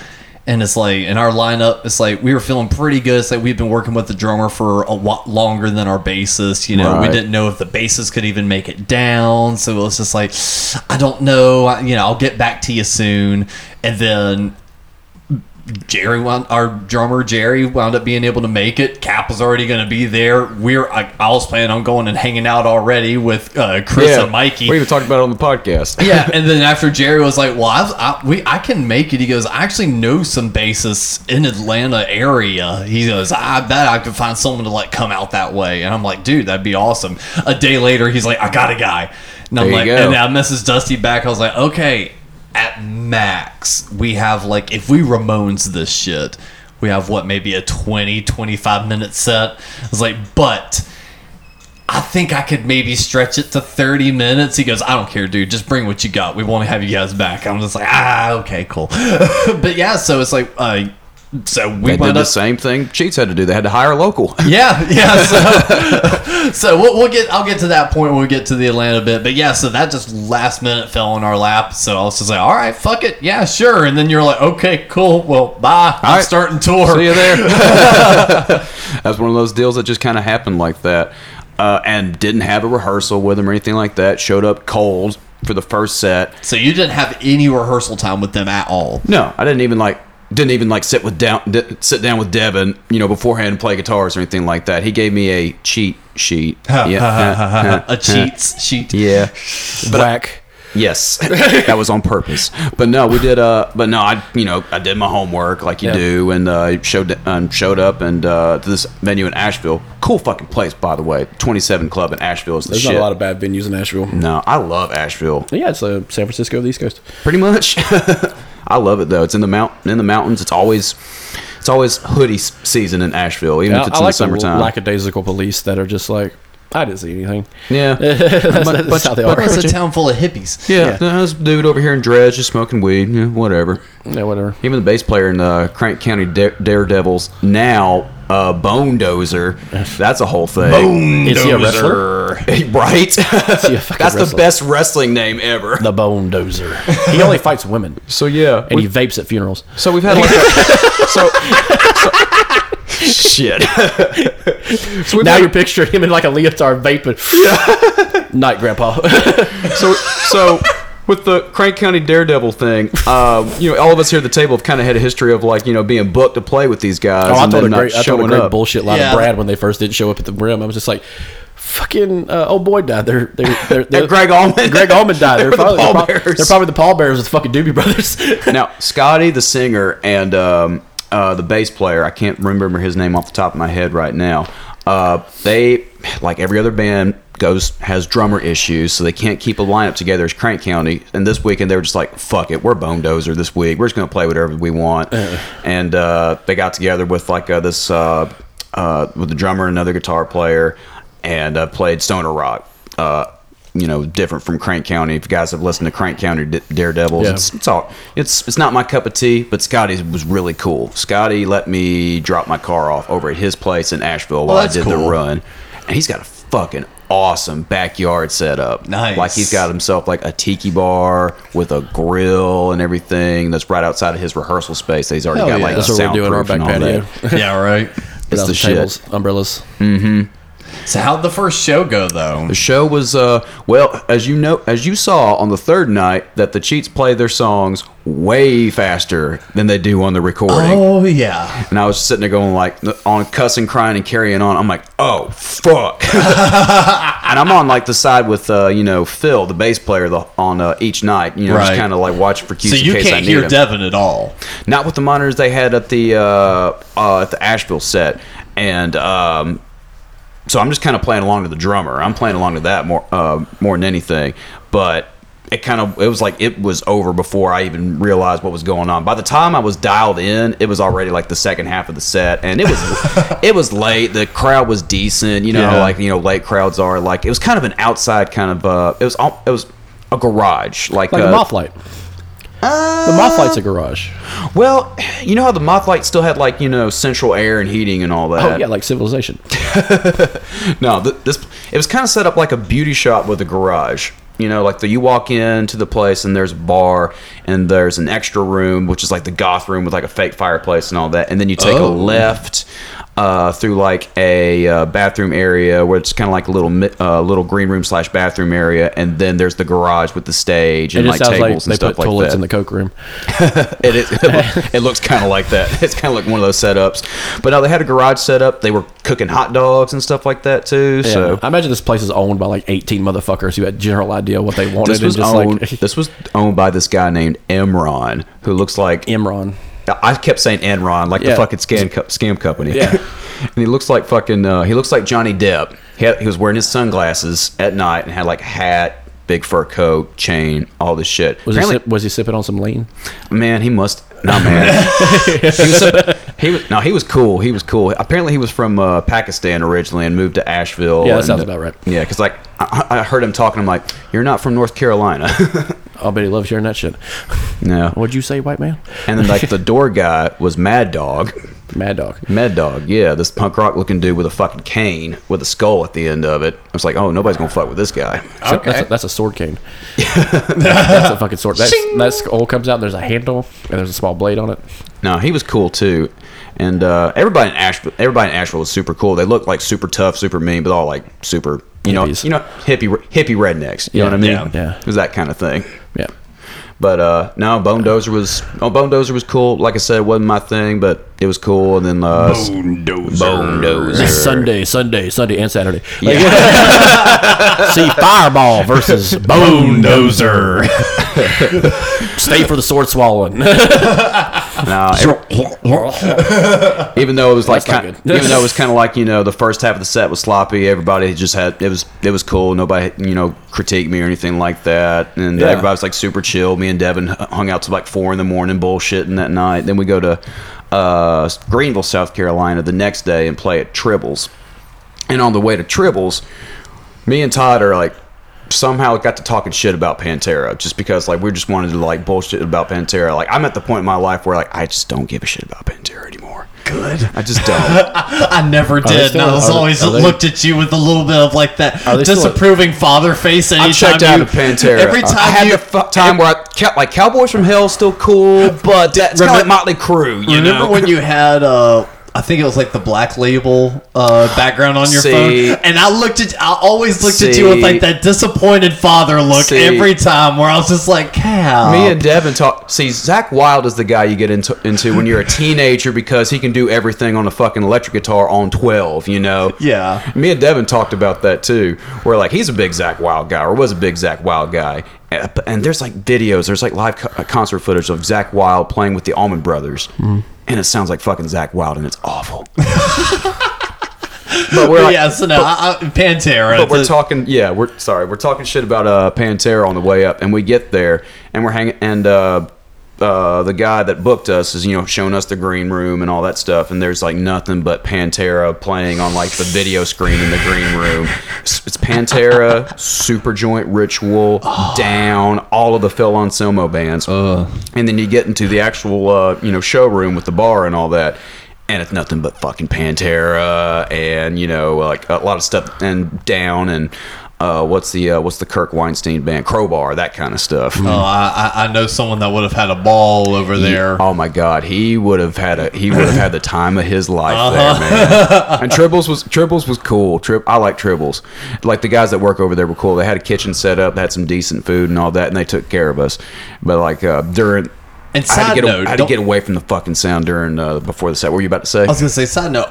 And it's like in our lineup, it's like we were feeling pretty good. It's like we've been working with the drummer for a lot longer than our bassist. You know, we didn't know if the bassist could even make it down. So it was just like, I don't know. I- You know, I'll get back to you soon. And then Jerry, wound, our drummer Jerry, wound up being able to make it. Cap was already going to be there. We're I, I was planning on going and hanging out already with uh, Chris and Mikey. We even talked about it on the podcast. yeah, and then after Jerry was like, "Well, I've, I, we I can make it," he goes, "I actually know some bassists in Atlanta area." He goes, "I bet I could find someone to like come out that way," and I'm like, "Dude, that'd be awesome." A day later, he's like, "I got a guy," and I'm There like, and I messaged Dusty back. I was like, "Okay, at max, we have like if we Ramones this shit." We have what maybe a 20 25 minute set. I was like, but I think I could maybe stretch it to 30 minutes. He goes, I don't care, dude. Just bring what you got. We want to have you guys back. I'm just like, ah, okay, cool. but yeah, so it's like, uh, so we They did went the up. same thing Cheats had to do. They had to hire a local. Yeah, yeah. So, so we'll, we'll get. I'll get to that point when we get to the Atlanta bit. But yeah, so that just last minute fell in our lap. So I was just like, all right, fuck it, yeah, sure. And then you're like, okay, cool. Well, bye. I'm right. starting tour. See you there. That's one of those deals that just kind of happened like that. Uh, and didn't have a rehearsal with him or anything like that. Showed up cold for the first set. So you didn't have any rehearsal time with them at all. No, I didn't even like didn't even like sit with down sit down with Devin, you know, beforehand and play guitars or anything like that. He gave me a cheat sheet. yeah, A cheats sheet. yeah. Whack. Yes, that was on purpose. But no, we did. Uh, but no, I you know I did my homework like you Yeah. do, and uh, showed um, showed up and uh, to this venue in Asheville. Cool fucking place, by the way. Twenty Seven Club in Asheville is the There's shit. not a lot of bad venues in Asheville. no, I love Asheville. Yeah, it's uh, San Francisco of the East Coast. Pretty much. I love it though. It's in the mount in the mountains. It's always it's always hoodie season in Asheville, even I, if it's I in like the summertime. the lackadaisical police that are just like, I didn't see anything. yeah. that's, But- that's how they but- are. It's a town full of hippies. Yeah, there's a dude over here in Dredge just smoking weed. Yeah, whatever. yeah, whatever. Even the bass player in the Crank County Dare- Daredevils now, uh, Bone Dozer. That's a whole thing. Is he a wrestler? right? he a fucking That's the best wrestling name ever. The Bone Dozer. He only fights women, So yeah, and we- he vapes at funerals. so we've had like a, so, so shit. so Now had- you're picturing him in like a leotard vaping. Yeah. Night, Grandpa. so so with the Crank County Daredevil thing, um, you know, all of us here at the table have kind of had a history of like you know being booked to play with these guys Oh, I and told then a not great, I told a showing great up. bullshit line Yeah. of Brad when they first didn't show up at the rim. I was just like, fucking uh, old boy died. They're they're, they're, they're Gregg Allman. Gregg Allman died. They They're, were the probably, they're, pallbearers. they're probably the pallbearers with fucking Doobie Brothers. now Scotty, the singer, and um, uh, the bass player, I can't remember his name off the top of my head right now. Uh, they, like every other band, goes has drummer issues, so they can't keep a lineup together as Crank County. And this weekend they were just like, "Fuck it, we're Bone Dozer this week. We're just gonna play whatever we want." And uh, they got together with like uh, this uh, uh, with the drummer and another guitar player, and uh, played Stoner Rock. You know, different from Crank County. If you guys have listened to Crank County D- Daredevils, Yeah. it's it's all it's it's not my cup of tea, but Scotty was really cool. Scotty let me drop my car off over at his place in Asheville while I did cool. the run, and he's got a fucking awesome backyard setup. Nice. like he's got himself like a tiki bar with a grill and everything that's right outside of his rehearsal space. That he's already Hell got yeah. like That's what we're doing our back all patio. yeah, right. It's the Without shit. tables, umbrellas. Mm-hmm. So how'd the first show go though? The show was uh well as you know as you saw on the third night that the Cheats play their songs way faster than they do on the recording. Oh yeah. And I was sitting there going like on cussing, crying, and carrying on. I'm like, oh fuck. and I'm on like the side with uh, you know Phil, the bass player, the, on uh, each night. You know, just kind of like watching for cues So in you case can't hear. Devin at all. Not with the monitors they had at the uh, uh, at the Asheville set, and um, so I'm just kind of playing along to the drummer. I'm playing along to that more uh, more than anything, but. It kind of it was like it was over before I even realized what was going on. By the time I was dialed in, it was already like the second half of the set, and it was it was late. The crowd was decent, you know, Yeah. like you know, late crowds are. Like it was kind of an outside kind of. Uh, it was it was a garage, like, Like uh, a Mothlight. The Mothlight's a uh, garage. well, you know how the Mothlight still had like you know central air and heating and all oh, that. Oh yeah, like civilization. no, th- this it was kind of set up like a beauty shop with a garage. You know, like the you walk into the place and there's a bar and there's an extra room, which is like the goth room with like a fake fireplace and all that. And then you take a oh. left uh, through like a uh, bathroom area where it's kind of like a little uh, little green room slash bathroom area, and then there's the garage with the stage and like sounds like tables they stuff put like toilets that. in the coke room. It is. it looks kind of like that. It's kind of like one of those setups. But now they had a garage set up. They were cooking hot dogs and stuff like that too. Yeah. So I imagine this place is owned by like 18 motherfuckers who had general idea what they wanted this was and just owned. like this was owned by this guy named Emron, who looks like Imran. I kept saying Enron, like the fucking scam co- scam company. Yeah. and he looks like fucking. Uh, he looks like Johnny Depp. He, had, he was wearing his sunglasses at night and had like a hat, big fur coat, chain, all this shit. Was he, sip, was he sipping on some lean? Man, he must. No, man. he, was, he was. No, he was cool. He was cool. Apparently, he was from uh, Pakistan originally and moved to Asheville. Yeah, that and- sounds about right. Yeah, because like I, I heard him talking. I'm like, you're not from North Carolina. I'll bet he loves hearing that shit. no. What'd you say, white man? And then like the door guy was Mad Dog. Mad dog. Mad Dog, yeah, this punk rock looking dude with a fucking cane with a skull at the end of it. I was like, oh, nobody's gonna fuck with this guy. That's, a, that's a sword cane. that's a fucking sword. That's, that skull comes out. There's a handle and there's a small blade on it. No, he was cool too, and uh, everybody in Asheville, everybody in Asheville was super cool. They looked like super tough, super mean, but all like super, you know, you know, hippie hippie rednecks. You know what I mean? yeah, yeah. It was that kind of thing. Yeah. But uh, no, Bone Dozer was oh, Bone Dozer was cool. Like I said, it wasn't my thing, but it was cool. And then uh, Bone Dozer. Sunday, Sunday, Sunday, and Saturday. See Fireball versus Bone Dozer. Stay for the sword swallowing. No, every- even though it was like, kind, even though it was kind of like you know the first half of the set was sloppy. Everybody just had it was it was cool. Nobody you know critiqued me or anything like that, and Yeah. everybody was like super chill. Me and Devin hung out till like four in the morning, bullshitting that night. Then we go to uh, Greenville, South Carolina, the next day and play at Tribbles. And on the way to Tribbles, me and Todd are like somehow got to talking shit about Pantera just because like we just wanted to like bullshit about Pantera. Like I'm at the point in my life where like I just don't give a shit about Pantera anymore. Good. I just don't. I never did. still- and I was always they- looked at you with a little bit of like that Are they still- disapproving father face. Anytime I'm checked out you, of Pantera. Every time I had you the fu- time where I kept like Cowboys from Hell still cool, but that's kind of like Motley Crue. You remember know? when you had uh I think it was like the black label uh, background on your See. phone, and I looked at, I always looked at you with like that disappointed father look See. every time, where I was just like, "Cal." Me and Devin talk. See, Zakk Wylde is the guy you get into into when you're a teenager because he can do everything on a fucking electric guitar on 12. You know. Yeah. Me and Devin talked about that too. Where like he's a big Zakk Wylde guy, or was a big Zakk Wylde guy. And there's like videos, there's like live uh, concert footage of Zakk Wylde playing with the Allman Brothers, and it sounds like fucking Zakk Wylde, and it's awful. but we're like, yeah, so now I, I, Pantera. but we're the- talking yeah we're sorry we're talking shit about uh pantera on the way up and we get there and we're hanging and uh uh, the guy that booked us is you know showing us the green room and all that stuff and there's like nothing but pantera playing on like the video screen in the green room. It's, it's pantera super joint ritual down all of the phil anselmo bands. And then you get into the actual uh, you know showroom with the bar and all that and it's nothing but fucking Pantera and you know like a lot of stuff and down and uh, what's the uh, what's the Kirk Windstein band? Crowbar, that kind of stuff. Oh, I, I know someone that would have had a ball over there. Oh my God, he would have had a he would have had the time of his life Uh-huh. there, man. and Tribbles was Tribbles was cool. Trip, I like Tribbles. Like the guys that work over there were cool. They had a kitchen set up, had some decent food and all that, and they took care of us. But like uh, during, And I had to side get note, I had to get away from the fucking sound during uh, before the set. What were you about to say? I was gonna say, side note,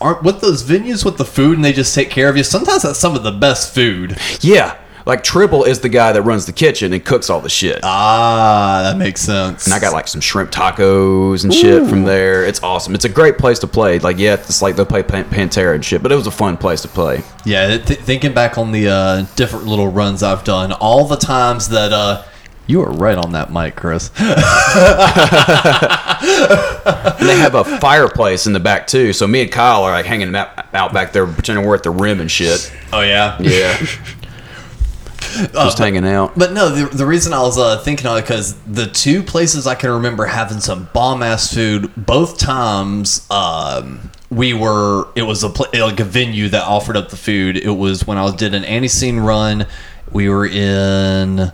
aren't with those venues with the food and they just take care of you. Sometimes that's some of the best food. yeah, like Tribble is the guy that runs the kitchen and cooks all the shit. Ah, that makes sense. And I got like some shrimp tacos and shit from there. It's awesome. It's a great place to play. Like, yeah, it's like they play Pan- Pantera and shit, but it was a fun place to play. Yeah, th- thinking back on the uh, different little runs I've done, all the times that uh, you were right on that mic, Chris. And they have a fireplace in the back too. So me and Kyle are like hanging out, out back there, pretending we're at the rim and shit. Oh yeah, Yeah, just hanging out. But no, the, the reason I was uh, thinking of it because the two places I can remember having some bomb ass food, both times um, we were, it was a pla like a venue that offered up the food. It was when I did an anti scene run. We were in.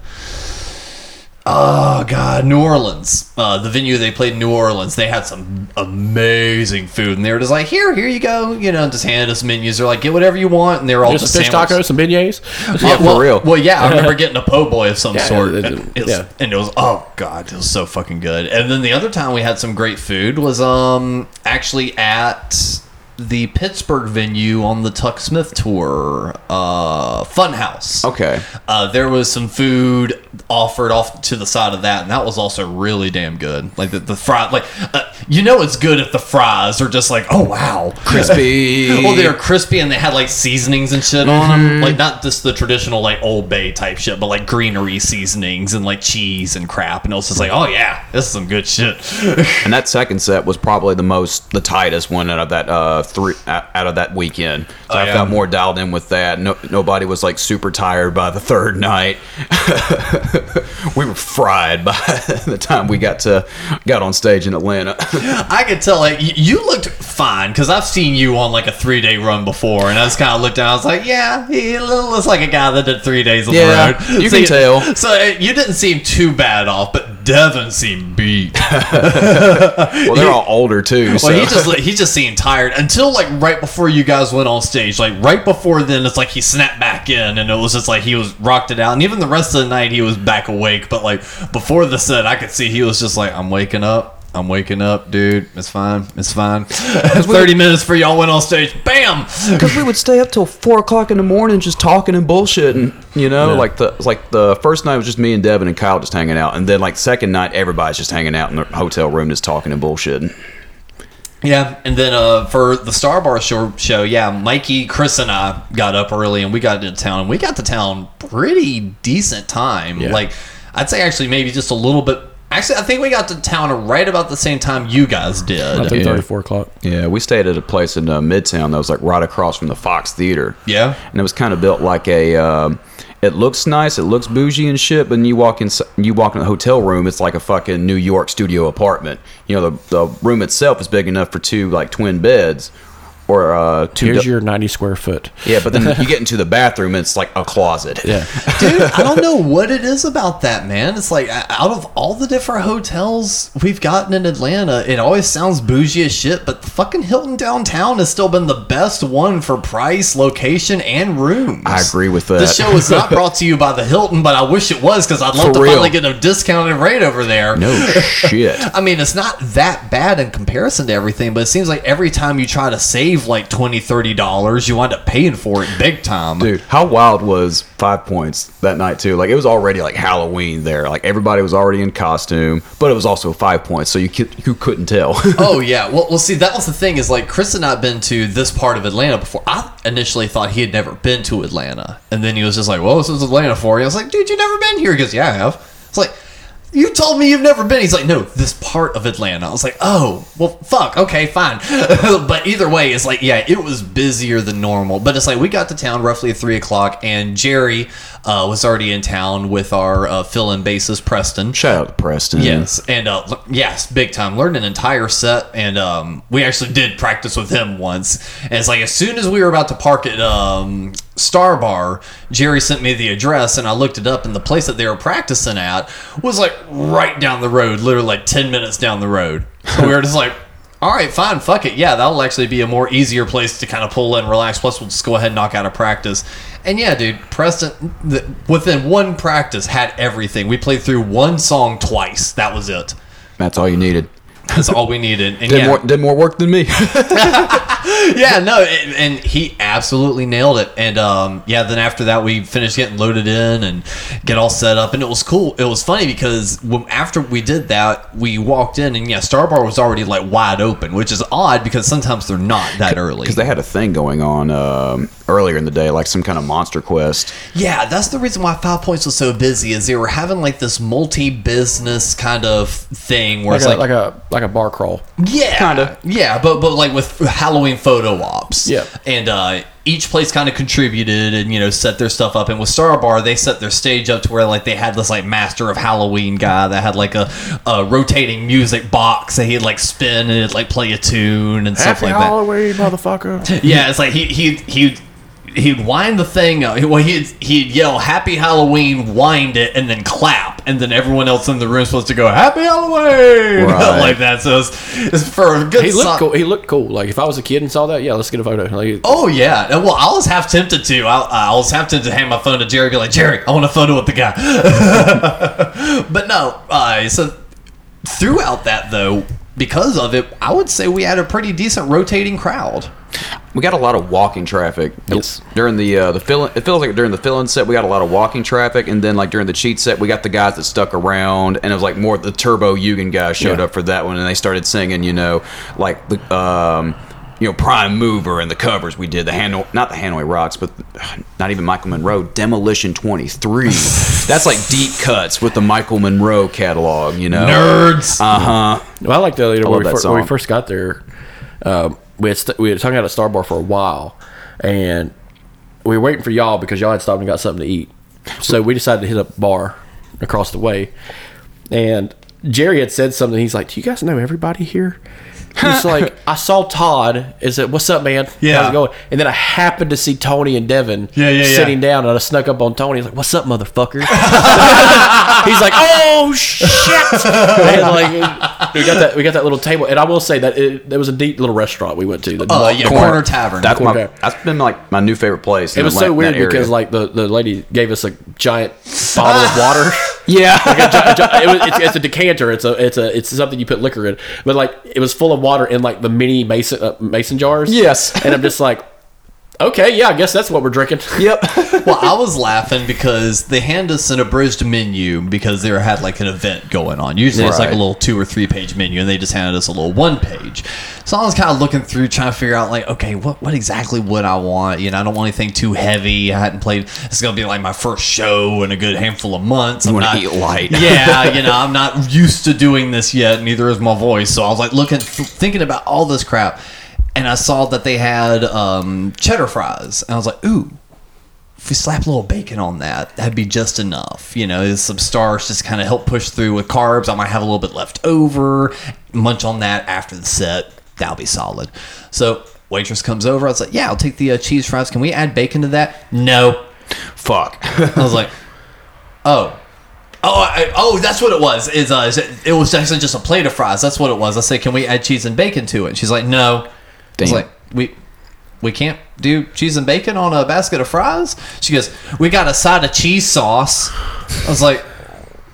Oh God, New Orleans. Uh, the venue they played in New Orleans, they had some amazing food, and they were just like, "Here, here you go," you know, just handed us menus. They're like, "Get whatever you want," and they were all Just just some fish sandwiches. tacos, some beignets. Yeah, for well, real. Well, yeah, I remember getting a po' boy of some Yeah, sort. it- and, it was, yeah. and it was oh god, it was so fucking good. And then the other time we had some great food was um actually at the Pittsburgh venue on the Tuk Smith tour, uh, Funhouse. Okay. Uh, there was some food offered off to the side of that, and that was also really damn good. Like the, the fry, like uh, you know, it's good if the fries are just like, oh wow, Crispy. well, they were crispy and they had like seasonings and shit on them. Like not just the traditional like Old Bay type shit, but like greenery seasonings and like cheese and crap. And it was just like, oh yeah, this is some good shit. And that second set was probably the most, the tightest one out of that uh three out out of that weekend. So Oh, I yeah. felt more dialed in with that. No, nobody was like super tired by the third night. we were fried by the time we got to got on stage in Atlanta. I could tell like you looked fine because I've seen you on like a three day run before, and I just kind of looked down. I was like, yeah, he looks like a guy that did three days on Yeah, the road. you can tell. So uh, you didn't seem too bad off, but Devin seemed beat. well, they're all older too. So. Well, he just he just seemed tired until like right before you guys went on stage. Like right before then, it's like he snapped back in, and it was just like he was rocked it out. And even the rest of the night, he was back awake. But like before the set, I could see he was just like, "I'm waking up." I'm waking up, dude. It's fine. It's fine. Thirty minutes for y'all went on stage. Bam. Because we would stay up till four o'clock in the morning just talking and bullshitting, you know. Yeah. Like the like the first night was just me and Devin and Kyle just hanging out, and then like second night everybody's just hanging out in the hotel room just talking and bullshitting. Yeah, and then uh, for the Star Bar show, show, yeah, Mikey, Chris, and I got up early, and we got to town. And we got to town pretty decent time. Yeah. Like, I'd say actually maybe just a little bit. Actually, I think we got to town right about the same time you guys did. Yeah, three thirty, four o'clock. Yeah, we stayed at a place in uh, Midtown that was like right across from the Fox Theater. Yeah. and it was kind of built like a. Um, it looks nice, it looks bougie and shit, but you walk in, you walk in the hotel room, it's like a fucking New York studio apartment. You know, the the room itself is big enough for two like twin beds, or uh, two. Here's du- your ninety square foot. yeah, but then you get into the bathroom, and it's like a closet. Yeah. Dude, I don't know what it is about that, man. It's like out of all the different hotels we've gotten in Atlanta, it always sounds bougie as shit, but the fucking Hilton downtown has still been the best one for price, location, and rooms. I agree with that. This show is not brought to you by the Hilton, but I wish it was because I'd love For to real. finally get a discounted rate over there. No shit. I mean, it's not that bad in comparison to everything, but it seems like every time you try to save like $20, $30, you wind up paying for it big time. Dude, how wild was Five Points that night too? Like it was already like Halloween there. Like everybody was already in costume, but it was also Five Points, so you could, you couldn't tell. oh yeah well, well see that was the thing is like chris had not been to this part of atlanta before i initially thought he had never been to atlanta and then he was just like well this is atlanta for you i was like dude you never been here he goes yeah i have it's like you told me you've never been he's like no this part of atlanta i was like oh well fuck okay fine but either way it's like yeah it was busier than normal but it's like we got to town roughly at three o'clock and jerry uh, was already in town with our uh, fill-in bassist preston Shout out to Preston. Yes, and uh, l- yes, big time. Learned an entire set, and um, we actually did practice with him once. And it's like as soon as we were about to park at um, Star Bar, Jerry sent me the address and I looked it up and the place that they were practicing at was like right down the road, literally like 10 minutes down the road. So we were just like, all right, fine, fuck it. Yeah, that'll actually be a more easier place to kind of pull in, relax. Plus, we'll just go ahead and knock out a practice. And yeah, dude, Preston, the, within one practice, had everything. We played through one song twice. That was it. That's all you needed. That's all we needed. And Did yeah, more did more work than me. yeah, no, and, and he absolutely nailed it. And um, yeah, then after that, we finished getting loaded in and get all set up, and it was cool. It was funny because when, after we did that, we walked in, and yeah, Star Bar was already like wide open, which is odd because sometimes they're not that early. Because they had a thing going on um, earlier in the day, like some kind of monster quest. Yeah, that's the reason why Five Points was so busy. Is they were having like this multi-business kind of thing where Like it's a, like, like a like a bar crawl. Yeah, Kinda. Yeah, but but like with Halloween photo ops. Yeah. and uh, each place kind of contributed and you know set their stuff up. And with Star Bar, they set their stage up to where like they had this like master of Halloween guy that had like a, a rotating music box that he'd like spin and it'd like play a tune and stuff like that. Halloween, motherfucker. Yeah, it's like he he he. He'd wind the thing up. Well, he'd, he'd yell "Happy Halloween," wind it, and then clap, and then everyone else in the room supposed to go "Happy Halloween" Right. like that. So it's, it's for a good. He so- cool. He looked cool. Like if I was a kid and saw that, yeah, let's get a photo. Like, Oh yeah. Uh, Well, I was half tempted to. I, I was half tempted to hand my phone to Jerry, and be like, Jerry, I want a photo with the guy. but no. Uh, so throughout that though, because of it, I would say we had a pretty decent rotating crowd. We got a lot of walking traffic. Yes. During the uh, the fill, it feels like during the fill-in set we got a lot of walking traffic, and then like during the cheat set we got the guys that stuck around, and it was like more the Turbojugend guys showed Yeah. up for that one, and they started singing, you know, like the um, you know Prime Mover and the covers we did the Hanoi, not the Hanoi Rocks, but not even Michael Monroe, Demolition Twenty Three. That's like deep cuts with the Michael Monroe catalog, you know. Nerds. Uh huh. Well, I like the later I when, love we that fir- when we first got there. Um, we had st- we had hung out at Star Bar for a while, and we were waiting for y'all because y'all had stopped and got something to eat. So we decided to hit a bar across the way, and Jerry had said something. He's like, "Do you guys know everybody here?" He's like, "I saw Todd. Is it what's up, man? Yeah. how's it going?" And then I happened to see Tony and Devin Yeah, yeah, yeah. sitting down, and I snuck up on Tony. He's like, "What's up, motherfucker?" He's like, "Oh shit!" and like we got that we got that little table, and I will say that it, there was a deep little restaurant we went to. The Uh, yeah, Corner Tavern. That's my. Corner. That's been like my new favorite place. in it was Atla- so weird because like the, the lady gave us a giant bottle of water. Yeah. Like a it was, it's, it's a decanter. It's a it's a it's something you put liquor in, but like it was full of water in like the mini mason uh, mason jars. Yes. and I'm just like, okay, yeah, I guess that's what we're drinking. Yep. well, I was laughing because they hand us an abridged menu because they had like an event going on. Usually it's like a Right. little two or three page menu, and they just handed us a little one page. So I was kind of looking through, trying to figure out like, okay, what what exactly would I want? You know, I don't want anything too heavy. I hadn't played. It's gonna be like my first show in a good handful of months. I'm wanna not- eat light. yeah, you know, I'm not used to doing this yet. Neither is my voice. So I was like looking, thinking about all this crap, and I saw that they had um, cheddar fries, and I was like, ooh if we slap a little bacon on that, that'd be just enough. You know, some starch just kind of help push through with carbs. I might have a little bit left over. Munch on that after the set. That'll be solid. So waitress comes over. I was like, yeah, I'll take the uh, cheese fries. Can we add bacon to that? No. Fuck. I was like, oh. Oh, I, oh, that's what it was. Is uh, it, it was actually just a plate of fries. That's what it was. I said, "Can we add cheese and bacon to it?" She's like, "No." I was like, "We we can't do cheese and bacon on a basket of fries." She goes, "We got a side of cheese sauce." I was like,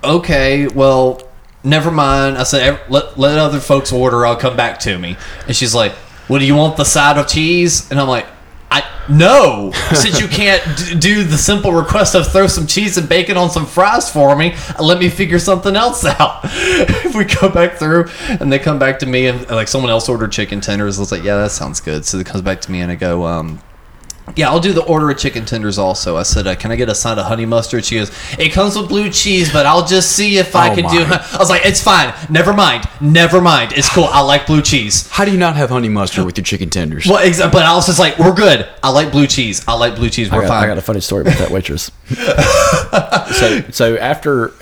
"Okay, well, never mind." I said, "Let let other folks order. I'll come back to me." And she's like, "What do you want? The side of cheese?" And I'm like. I no, since you can't d- do the simple request of throw some cheese and bacon on some fries for me, let me figure something else out. if we go back through and they come back to me and like someone else ordered chicken tenders, I was like, yeah, that sounds good. So it comes back to me and I go, um, yeah, I'll do the order of chicken tenders also. I said, uh, can I get a side of honey mustard? She goes, it comes with blue cheese, but I'll just see if I Oh can do. my. I was like, it's fine. Never mind. Never mind. It's cool. I like blue cheese. How do you not have honey mustard with your chicken tenders? Well, exa- but I was just like, we're good. I like blue cheese. I like blue cheese. I We're got, fine. I got a funny story about that waitress. so so after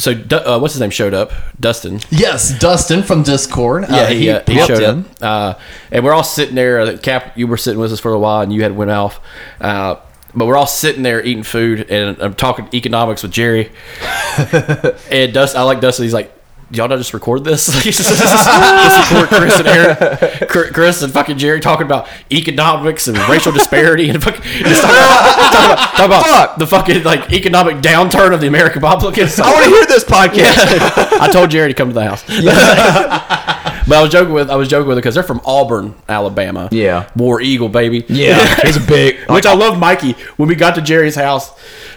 so uh, what's his name showed up? Dustin. Yes, Dustin from Discord. Yeah, uh, he, uh, he showed in. up. Uh, and we're all sitting there. uh, Cap, you were sitting with us for a while, and you had went off. Uh, but we're all sitting there eating food, and I'm talking economics with Jerry. and Dustin, I like Dustin. He's like, "Do y'all not just record this? Just, record Chris and Eric, Chris and fucking Jerry talking about economics and racial disparity, and fucking just talking about, talking about, talking about the fucking like economic downturn of the American population. I want to hear this podcast. I told Jerry to come to the house. but I was joking with I was joking with her because they're from Auburn, Alabama. Yeah. War Eagle, baby. Yeah, he's a big. Which I love Mikey. When we got to Jerry's house,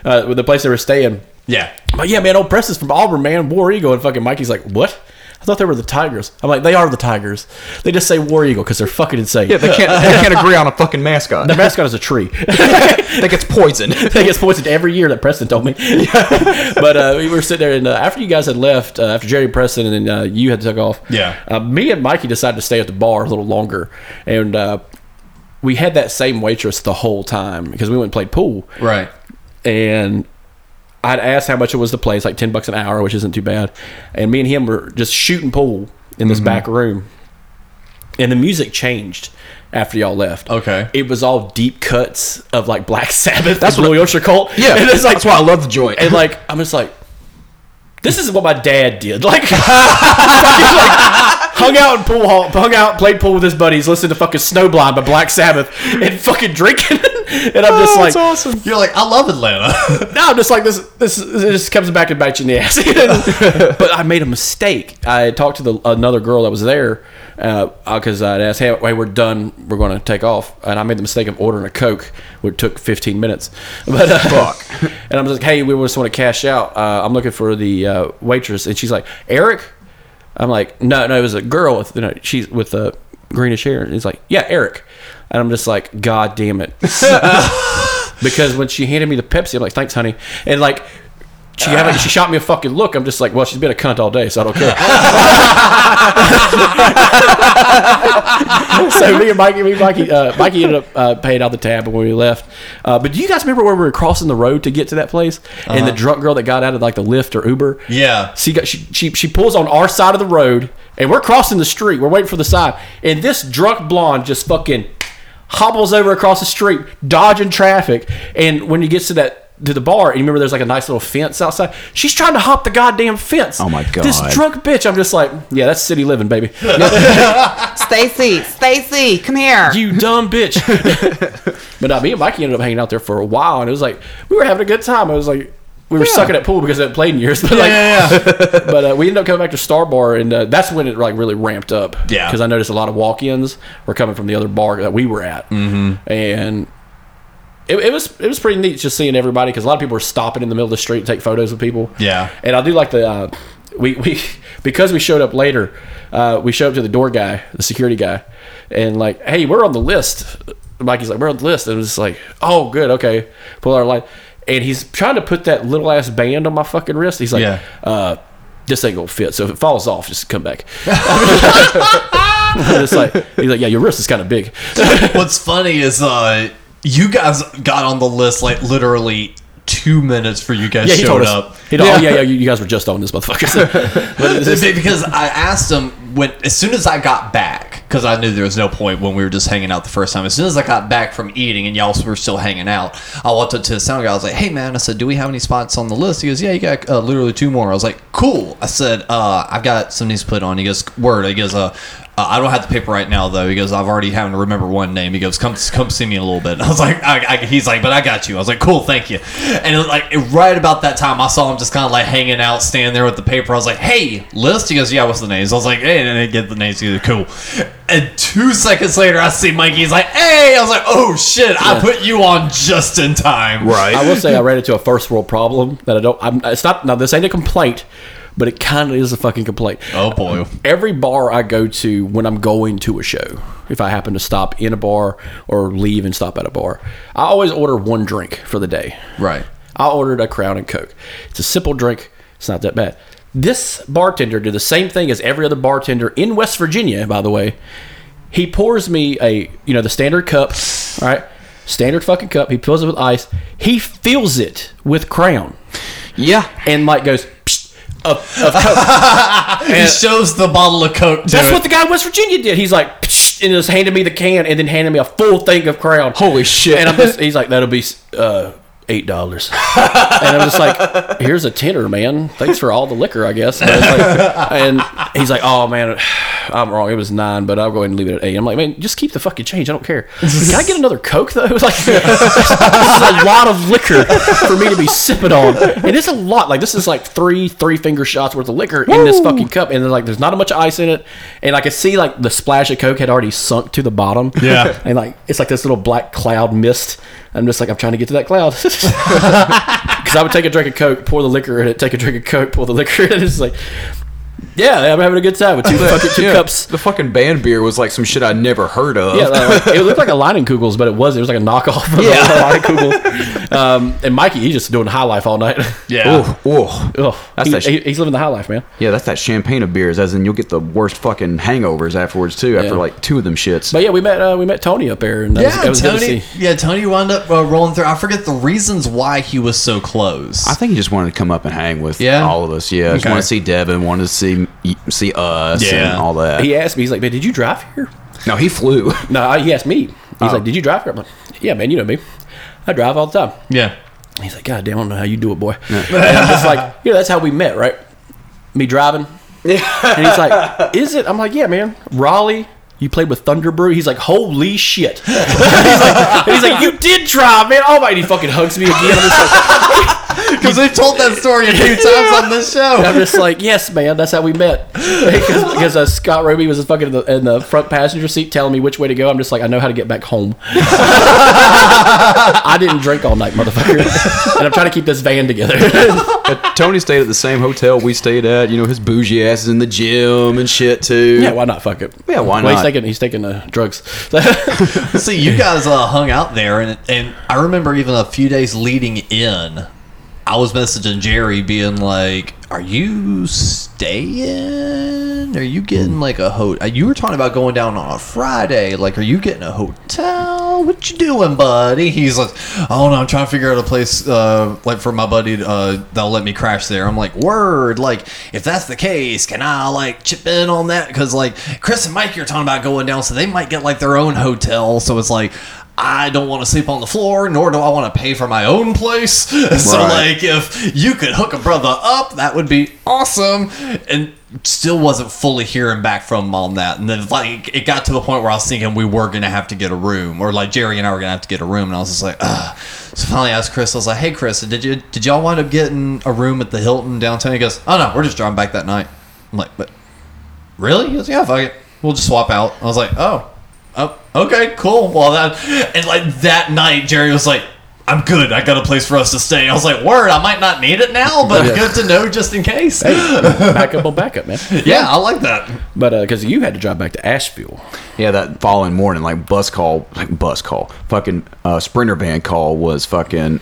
uh, with the place they were staying. Yeah. I'm yeah, man, old Preston's from Auburn, man. War Eagle. And fucking Mikey's like, what? I thought they were the Tigers. I'm like, they are the Tigers. They just say War Eagle because they're fucking insane. Yeah, they can't. They can't agree on a fucking mascot. Their mascot is a tree. that gets poisoned. that gets poisoned every year that Preston told me. but uh, we were sitting there, and uh, after you guys had left, uh, after Jerry Preston and then uh, you had took off, Yeah. uh, me and Mikey decided to stay at the bar a little longer, and uh, we had that same waitress the whole time because we went and played pool, Right. and I'd asked how much it was to play. It's like ten bucks an hour, which isn't too bad. And me and him were just shooting pool in this mm-hmm. back room, and the music changed after y'all left. Okay. it was all deep cuts of like Black Sabbath. That's That's what- Blue Oyster Cult. Yeah, and it's like that's why I love the joint. and like I'm just like, this is what my dad did. Like, like hung out in pool hall, hung out, played pool with his buddies, listened to fucking Snowblind by Black Sabbath, and fucking drinking. and I'm just like, awesome. You're like, I love Atlanta. no, I'm just like this. This this comes back and bites you in the ass. but I made a mistake. I talked to the another girl that was there because I'd asked, "Hey, hey, we're done. We're going to take off." And I made the mistake of ordering a coke, which took 15 minutes. But uh, fuck. And I'm just like, "Hey, we just want to cash out. Uh, I'm looking for the uh, waitress." And she's like, "Eric." I'm like, "No, no, it was a girl with you know she's with a greenish hair." And he's like, "Yeah, Eric." And I'm just like, "God damn it." because when she handed me the Pepsi, I'm like, "Thanks, honey," and like. She, she shot me a fucking look. I'm just like, well, she's been a cunt all day, so I don't care. so me and Mikey, me and Mikey, uh, Mikey ended up uh, paying out the tab when we left. Uh, but do you guys remember where we were crossing the road to get to that place, and the drunk girl that got out of like the Lyft or Uber? Yeah. She got she, she she pulls on our side of the road, and we're crossing the street. We're waiting for the sign, and this drunk blonde just fucking hobbles over across the street, dodging traffic. And when he gets to that to the bar, and you remember there's like a nice little fence outside. She's trying to hop the goddamn fence. Oh my god! This drunk bitch. I'm just like, yeah, that's city living, baby. Stacy, Stacy, come here. you dumb bitch. but uh, me and Mikey ended up hanging out there for a while, and it was like we were having a good time. It was like we were sucking at pool because I hadn't played in years. But like, but uh, we ended up coming back to Star Bar, and uh, that's when it like really ramped up. Yeah. because I noticed a lot of walk-ins were coming from the other bar that we were at, mm-hmm. and. It, it was it was pretty neat just seeing everybody because a lot of people were stopping in the middle of the street to take photos with people. Yeah. and I do like the uh, we we because we showed up later, uh, we showed up to the door guy, the security guy, and like, hey, we're on the list. Mikey's like, we're on the list, and it was like, oh, good, okay, pull our light, and he's trying to put that little ass band on my fucking wrist. He's like, Yeah. uh, this ain't gonna fit. So if it falls off, just come back. it's like he's like, yeah, your wrist is kind of big. What's funny is uh, you guys got on the list like literally two minutes for you guys Yeah, showed up. He told, Oh yeah, yeah, you, guys were just on this motherfucker. because I asked him when as soon as I got back because I knew there was no point when we were just hanging out the first time. As soon as I got back from eating and y'all were still hanging out, I walked up to the sound guy. I was like, "Hey man," I said, "Do we have any spots on the list?" He goes, "Yeah, you got uh, literally two more." I was like, "Cool." I said, uh, "I've got some needs to put on." He goes, "Word." He goes, uh. Uh, I don't have the paper right now though. He goes, I've already having to remember one name. He goes, come come see me in a little bit. I was like, I, I, he's like, but I got you. I was like, cool, thank you. And it like right about that time, I saw him just kind of like hanging out, standing there with the paper. I was like, hey, list. He goes, yeah, what's the names? I was like, hey, and I get the names. He goes, cool. And two seconds later, I see Mikey. He's like, hey. I was like, oh shit, I put you on just in time. Right. I will say I ran into a first world problem that I don't. I'm, it's not now. This ain't a complaint, but it kind of is a fucking complaint. Oh boy. Every bar I go to when I'm going to a show, if I happen to stop in a bar or leave and stop at a bar, I always order one drink for the day. Right. I ordered a Crown and Coke. It's a simple drink. It's not that bad. This bartender did the same thing as every other bartender in West Virginia, by the way. He pours me a, you know, the standard cup, all right? Standard fucking cup. He fills it with ice. He fills it with Crown Yeah. and like goes, "Psst, of, of Coke. He shows the bottle of Coke. That's it. what the guy in West Virginia did. He's like, "Psh," and just handed me the can and then handed me a full thing of Crown. Holy shit. And I'm just, he's like, that'll be uh, eight dollars. and I'm just like, here's a tenner, man. Thanks for all the liquor, I guess. And, I was like- and he's like, oh man, I'm wrong. It was nine, but I'll go ahead and leave it at eight. I'm like, man, just keep the fucking change. I don't care. Can I get another Coke though? It was like, this is a lot of liquor for me to be sipping on, and it's a lot. Like this is like three three finger shots worth of liquor in this fucking cup, and like there's not a much ice in it, and I could see like the splash of Coke had already sunk to the bottom. Yeah. and like it's like this little black cloud mist. I'm just like I'm trying to get to that cloud because I would take a drink of Coke, pour the liquor in it, take a drink of Coke, pour the liquor in it. It's like, yeah, I'm having a good time with two fucking two Yeah, cups. The fucking band beer was like some shit I'd never heard of. Yeah, like, it looked like a Leinenkugels, but it wasn't. It was like a knockoff of Yeah. a Leinenkugel. Um, and Mikey, he's just doing high life all night. Yeah. Oh, oh. That's he- that sh- he- he's living the high life, man. Yeah, that's that champagne of beers, as in you'll get the worst fucking hangovers afterwards too. After Yeah. like two of them shits. But yeah, we met uh, we met Tony up there, and that was, Yeah, that was good to Tony. see. Yeah, Tony wound up uh, rolling through. I forget the reasons why he was so close. I think he just wanted to come up and hang with Yeah? all of us. Yeah, just Okay. wanted to see Devin, wanted to see see us, Yeah. and all that. He asked me, he's like, "Man, did you drive here?" no, he flew. No, uh, he asked me. He's Oh. like, "Did you drive here?" I'm like, "Yeah, man, you know me. I drive all the time." yeah. He's like, God damn, I don't know how you do it, boy. And I'm just like, you know, that's how we met, right? Me driving. Yeah. And he's like, Is it? I'm like, Yeah, man. Raleigh. You played with Thunder Brew. He's like, holy shit. he's, like, he's like, you did drive, man. Oh my! And he fucking hugs me again. I'm just like, Because we've told that story a few times on this show. I'm just like, yes, man. That's how we met. Because, because uh, Scott Roby was fucking in the, in the front passenger seat telling me which way to go. I'm just like, I know how to get back home. I didn't drink all night, motherfucker. and I'm trying to keep this van together. Tony stayed at the same hotel we stayed at. You know, his bougie ass is in the gym and shit too. Yeah, why not? Fuck it. Yeah, why Well, he's not? taking he's taking uh, drugs. See, you guys uh, hung out there, and and I remember even a few days leading in, I was messaging Jerry, being like, "Are you staying? Are you getting like a hotel? You were talking about going down on a Friday. Like, are you getting a hotel? What you doing, buddy?" He's like, "Oh no, I'm trying to figure out a place uh, like for my buddy uh, that'll let me crash there." I'm like, "Word! Like, if that's the case, can I like chip in on that? Because like Chris and Mike, you're talking about going down, so they might get like their own hotel. So it's like." I don't want to sleep on the floor, nor do I want to pay for my own place. So, Right. like, if you could hook a brother up, that would be awesome. And still wasn't fully hearing back from him on that. And then, like, it got to the point where I was thinking we were going to have to get a room, or like Jerry and I were going to have to get a room. And I was just like, ugh. So finally, I asked Chris. I was like, "Hey, Chris, did you did y'all wind up getting a room at the Hilton downtown?" He goes, "Oh no, we're just driving back that night." I'm like, "But really?" He goes, "Yeah, fuck it, we'll just swap out." I was like, "Oh." Oh, okay, cool. Well, that and like that night, Jerry was like, "I'm good. I got a place for us to stay." I was like, "Word, I might not need it now, but Yeah. good to know just in case." backup on backup, man. yeah, I like that. But because you had to drive back to Asheville. Yeah, that following morning, like bus call, like bus call, fucking uh, sprinter van call was fucking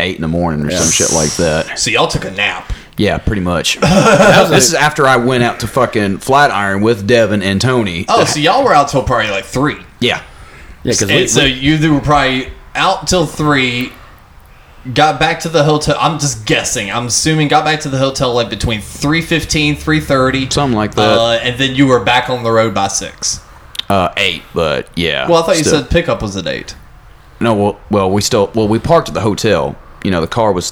eight in the morning or some shit like that. So y'all took a nap. Yeah, pretty much. this is after I went out to fucking Flatiron with Devin and Tony. Oh, so y'all were out till probably like three. yeah, Yeah, because so you were probably out till three. Got back to the hotel. I'm just guessing. I'm assuming got back to the hotel like between 3.15, 3.30. Something like that. Uh, and then you were back on the road by six. uh, eight, but yeah. Well, I thought you said pickup was at eight. no. Well, well, we still well we parked at the hotel. You know, the car was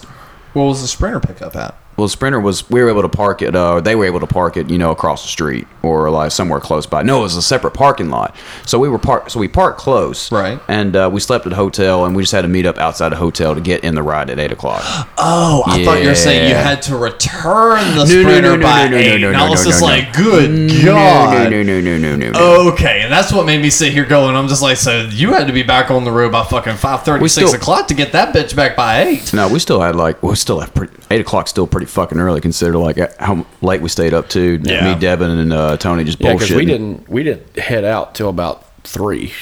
What was the Sprinter pickup at? Well, Sprinter was we were able to park it. Uh, they were able to park it, you know, across the street or like somewhere close by. No, it was a separate parking lot. So we were parked. So we parked close, Right. And uh, we slept at the hotel, and we just had to meet up outside the hotel to get in the ride at eight o'clock. Oh, I thought you were saying you Yeah. had to return the No, no, Sprinter no, no, by no, no, eight. no, and no, I was no, just no, like, good No, God. no, no, no, no, no, no. Okay, and that's what made me sit here going. I'm just like, so you had to be back on the road by fucking five thirty, We six still- o'clock to get that bitch back by eight. No, we still had like we still have pretty, eight o'clock. Still pretty fucking early Consider like how late we stayed up to. Yeah. Me, Devin, and uh, Tony just yeah, because we didn't we didn't head out till about three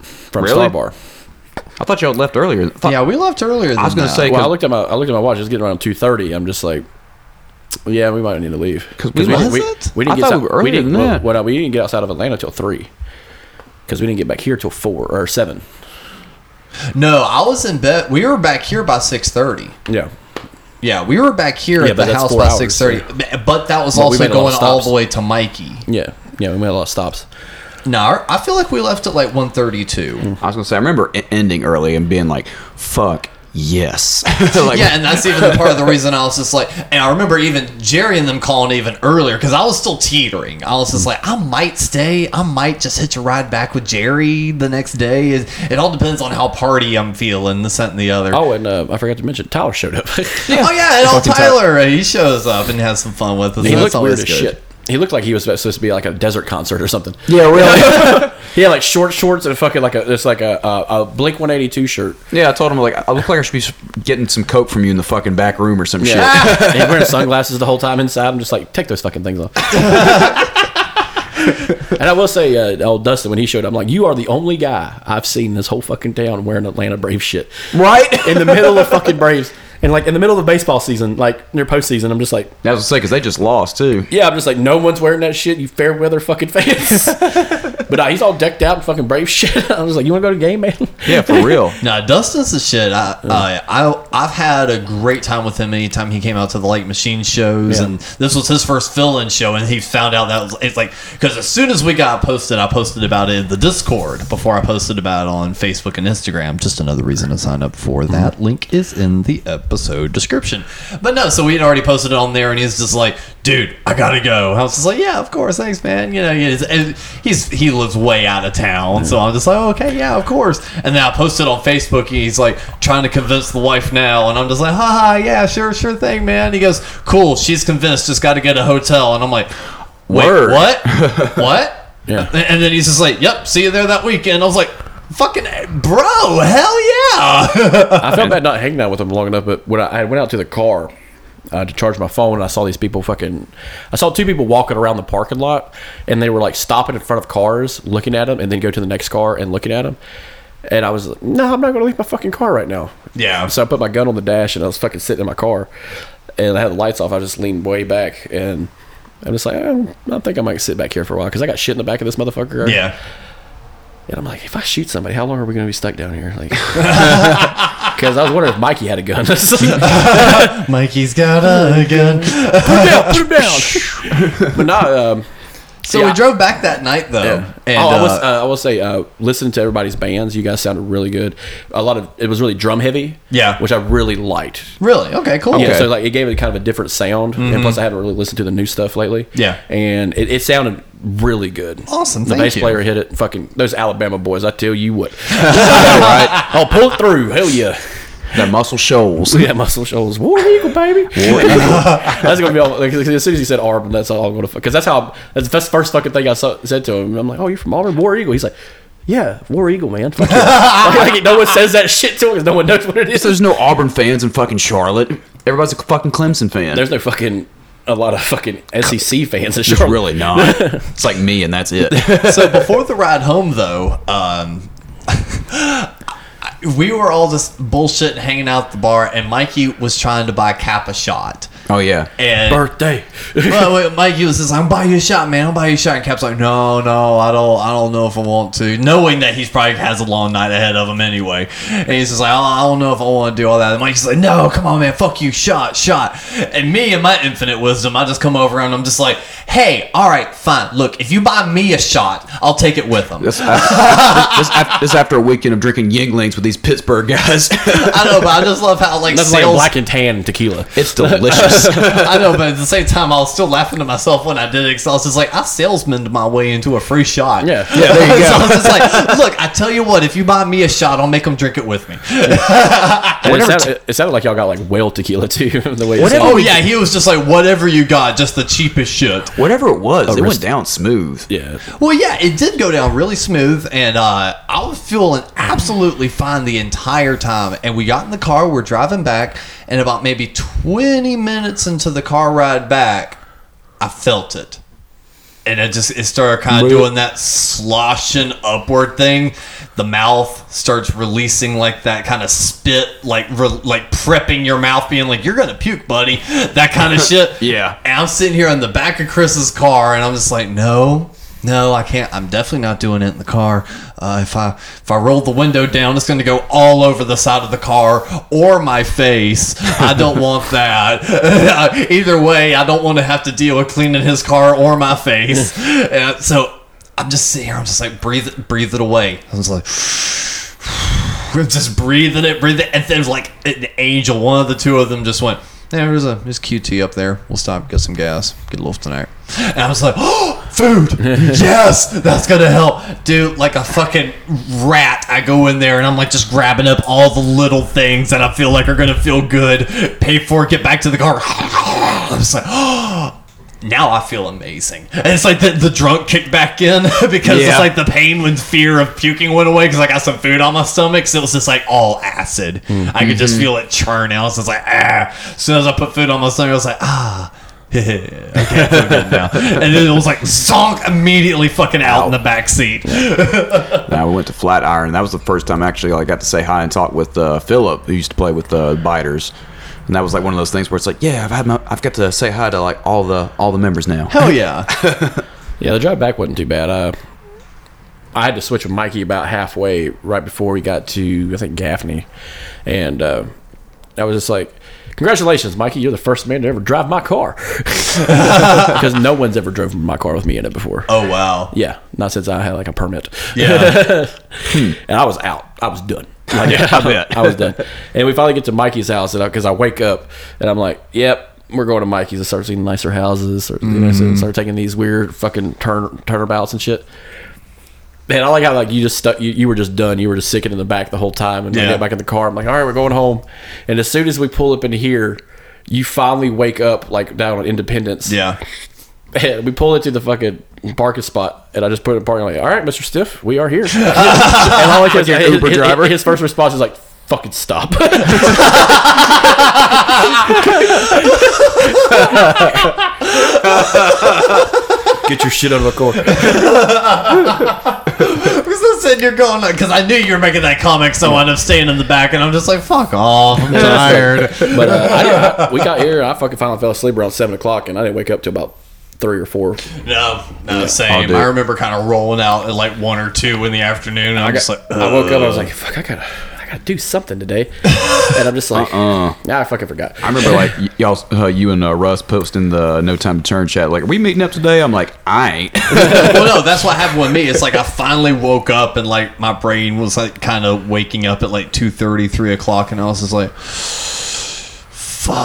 from Really? Star Bar. I thought y'all left earlier. I thought- Yeah, we left earlier. Than I was gonna that. say Well, I 'cause- looked at my I looked at my watch. It's getting around two thirty. I'm just like, yeah, we might need to leave 'Cause we- we, Was we, it? we didn't I get thought out, we were earlier didn't, than well, that. well, we didn't get outside of Atlanta till three because we didn't get back here till four or seven. no, I was in bed. We were back here by six thirty. Yeah, Yeah, we were back here Yeah, at but the that's house four by hours, six thirty. But that was But we also made a lot of going all stops. the way to Mikey. Yeah, yeah, we made a lot of stops. No, I feel like we left at like one thirty two. I was gonna say, I remember e- ending early and being like, "Fuck yes." like, yeah, and that's even the part of the reason I was just like, and I remember even Jerry and them calling even earlier because I was still teetering. I was just like, I might stay, I might just hitch a ride back with Jerry the next day. It, it all depends on how party I'm feeling, this, that, and the other. Oh, and uh, I forgot to mention Tyler showed up. Oh yeah, and all Fucking Tyler, uh, he shows up and has some fun with us. he and looked that's weird always as shit. He looked like he was supposed to be like a desert concert or something. yeah, really. He had like short shorts and fucking like a just like a a, a Blink One Eighty Two shirt. yeah, I told him like, I look like I should be getting some coke from you in the fucking back room or some shit. and he wearing sunglasses the whole time inside. I'm just like, take those fucking things off. and I will say, uh, old Dustin, when he showed up, I'm like, you are the only guy I've seen this whole fucking town wearing Atlanta Braves shit. Right. In the middle of fucking Braves. And like in the middle of the baseball season, like near postseason, I'm just like, That was to say because they just lost too. yeah, I'm just like, no one's wearing that shit, you fair weather fucking fans. but uh, he's all decked out in fucking Brave shit. I was like, you want to go to a game, man? Yeah, for real. No, Dustin's the shit. I, I, I, I've had a great time with him anytime he came out to the Light Machine shows, Yeah. and this was his first fill-in show, and he found out that was it's like because as soon as we got posted, I posted about it in the Discord before I posted about it on Facebook and Instagram. Just another reason to sign up for that. Link is in the episode description. But no, so we had already posted it on there, and he's just like, "Dude, I gotta go." I was just like, "Yeah, of course, thanks, man." You know, he's, and he's he lives way out of town, so I'm just like, oh, "Okay, yeah, of course." And then I posted on Facebook, and he's like trying to convince the wife now, and I'm just like, "Haha, yeah, sure, sure thing, man." He goes, "Cool, she's convinced, just got to get a hotel," and I'm like, "Wait, Word. what? what?" Yeah. And then he's just like, "Yep, see you there that weekend." I was like. Fucking bro, hell yeah! I felt bad not hanging out with him long enough, but when I, I went out to the car uh, to charge my phone, I saw these people fucking. I saw two people walking around the parking lot, and they were like stopping in front of cars, looking at them, and then go to the next car and looking at them. And I was like, no, I'm not going to leave my fucking car right now. Yeah. So I put my gun on the dash, and I was fucking sitting in my car, and I had the lights off. I just leaned way back, and I'm just like, I, I think I might sit back here for a while because I got shit in the back of this motherfucker. yeah. And I'm like, if I shoot somebody, how long are we going to be stuck down here? Like, because I was wondering if Mikey had a gun. Mikey's got a gun. put him down. Put him down. But no, um, So Yeah. we drove back that night though, yeah. and oh, I, was, uh, uh, I will say, uh, listening to everybody's bands, you guys sounded really good. A lot of it was really drum heavy, Yeah. which I really liked. really okay, cool. Yeah, so like it gave it kind of a different sound, and plus I hadn't really listened to the new stuff lately. Mm-hmm. Yeah. and it, it sounded really good. Awesome, The bass you. player hit it. Fucking those Alabama boys, I tell you what. right? I'll pull it through. Hell yeah. That muscle shoals. Yeah, muscle shoals. War Eagle, baby. War Eagle. that's gonna be all. Like, as soon as he said Auburn, that's all I'm gonna. Fuck. Because that's how. That's the first fucking thing I saw, said to him. I'm like, oh, you're from Auburn, War Eagle. He's like, yeah, War Eagle, man. Fuck yeah. like, no one says that shit to him because no one knows what it is. There's no Auburn fans in fucking Charlotte. Everybody's a fucking Clemson fan. There's no fucking a lot of fucking SEC fans in There's really not. it's like me, and that's it. so before the ride home though, um, we were all just bullshit hanging out at the bar, and Mikey was trying to buy Cap a shot. Oh yeah. And Birthday. well, wait, Mikey was just like, "I'm buying you a shot, man. I'm buying you a shot." And Cap's like, "No, no, I don't. I don't know if I want to." Knowing that he's probably has a long night ahead of him anyway, and he's just like, oh, "I don't know if I want to do all that." And Mikey's like, "No, come on, man. Fuck you, shot, shot." And me and my infinite wisdom, I just come over and I'm just like, "Hey, all right, fine. Look, if you buy me a shot, I'll take it with him." This, uh, after, this, after, a weekend of drinking Yuenglings with these Pittsburgh guys. I know, but I just love how like That's like sales. black and tan tequila. it's delicious. I know, but at the same time, I was still laughing to myself when I did it because I was just like, I salesmaned my way into a free shot. Yeah. Yeah, there you so I was just like, look, I tell you what, if you buy me a shot, I'll make them drink it with me. And it, sounded, it sounded like y'all got like whale tequila too. the way it Whatever oh yeah, he was just like, whatever you got, just the cheapest shit. Whatever it was, it went down smooth. Yeah. Well, yeah, it did go down really smooth, and uh, I was feeling absolutely fine the entire time. And we got in the car, we're driving back, and about maybe 20 minutes into the car ride back, I felt it. And it just it started kind of doing that sloshing upward thing. The mouth starts releasing like that kind of spit, like re, like prepping your mouth, being like you're gonna puke, buddy. That kind of shit. Yeah. And I'm sitting here in the back of Chris's car, and I'm just like, no, no, I can't. I'm definitely not doing it in the car. Uh, if I if I roll the window down, it's going to go all over the side of the car or my face. I don't want that. Either way, I don't want to have to deal with cleaning his car or my face. and so I'm just sitting here. I'm just like breathe it, breathe it away. I was like. Just breathing it, breathing it, and then like an angel. One of the two of them just went. Yeah, there's a there's QT up there. We'll stop, get some gas, get a lift tonight. And I was like, oh, food. yes, that's gonna help, dude. Like a fucking rat, I go in there and I'm like just grabbing up all the little things that I feel like are gonna feel good. Pay for it, get back to the car. I'm just like, oh. Now I feel amazing, and it's like the, the drunk kicked back in because Yeah. it's like the pain when fear of puking went away because I got some food on my stomach, so it was just like all acid. I could just feel it churn out. So it's like ah. As soon as I put food on my stomach, I was like ah. okay, I feel good now. And then it was like zonk immediately fucking out in the back seat. Now we went to Flatiron. That was the first time actually I got to say hi and talk with uh, Philip, who used to play with the Biters. And that was like one of those things where it's like, yeah, I've had my, I've got to say hi to like all the all the members now. Hell yeah. Yeah, the drive back wasn't too bad. Uh, I had to switch with Mikey about halfway right before we got to I think Gaffney, and uh, I was just like, "Congratulations, Mikey! You're the first man to ever drive my car," because no one's ever driven my car with me in it before. Oh wow. Yeah, not since I had like a permit. Yeah. and I was out. I was done. Like, I bet I was done. And we finally get to Mikey's house, and because I wake up and I'm like, "Yep, we're going to Mikey's." I start seeing nicer houses, start, you know, so start taking these weird fucking turn turnabouts and shit. Man, I like how like you just stuck. You, you were just done. You were just sicking in the back the whole time, and we Yeah. get back in the car. I'm like, "All right, we're going home." And as soon as we pull up in here, you finally wake up like down on Independence. Yeah. And we pull into the fucking parking spot, and I just put it in parking. I'm like, all right, Mr. Stiff, we are here. and all I like your his, Uber his- driver? his first response is like, fucking stop. Get your shit out of the car. Because I said you're going because I knew you were making that comic, so I ended up staying in the back, and I'm just like, fuck off, I'm tired. But uh, I didn't, we got here, I fucking finally fell asleep around 7 o'clock, and I didn't wake up till about 3 or 4. no, no, Oh, same. I remember kind of rolling out at like one or two in the afternoon, and I'm I, just got, like, I woke up, I was like, fuck, I gotta, I gotta do something today. And I'm just like, Uh-uh. nah, I fucking forgot. I remember like y- y'all, uh, you and uh, Russ posting the No Time to Turn chat. Like, are we meeting up today? I'm like, I ain't. well, no, that's what happened with me. It's like I finally woke up and like my brain was like kind of waking up at like 2 3 o'clock, and I was just like, fuck.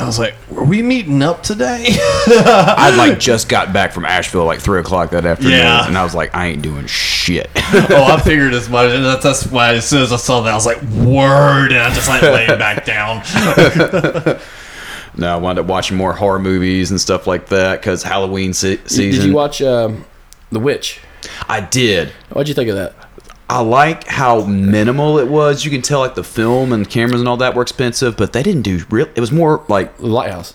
I was like, were we meeting up today? I like just got back from Asheville like three o'clock that afternoon, Yeah. and I was like, I ain't doing shit. oh, I figured as much, and that's, that's why as soon as I saw that, I was like, word, and I just like laying back down. no, I wound up watching more horror movies and stuff like that because Halloween se- season. Did you watch um, The Witch? I did. What'd you think of that? I like how minimal it was. You can tell like the film and cameras and all that were expensive, but they didn't do real. It was more like Lighthouse.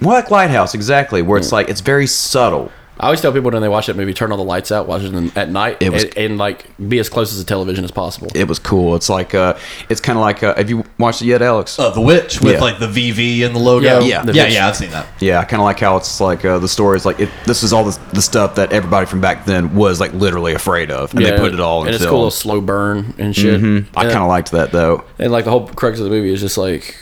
more like Lighthouse, exactly, where it's like it's very subtle. I always tell people when they watch that movie, turn all the lights out, watch it in, at night, It was- and, and like be as close as the television as possible. It was cool. It's like uh, it's kind of like uh, have you watched it yet, Alex? Uh, the Witch with Yeah. like the VV and the logo. Yeah, yeah, the yeah, yeah, I've seen that. Yeah, I kind of like how it's like uh, the story is like it, this is all the, the stuff that everybody from back then was like literally afraid of, and they put it all in and it's film. cool, little slow burn and shit. Mhm. I kind of liked that though. and like the whole crux of the movie is just like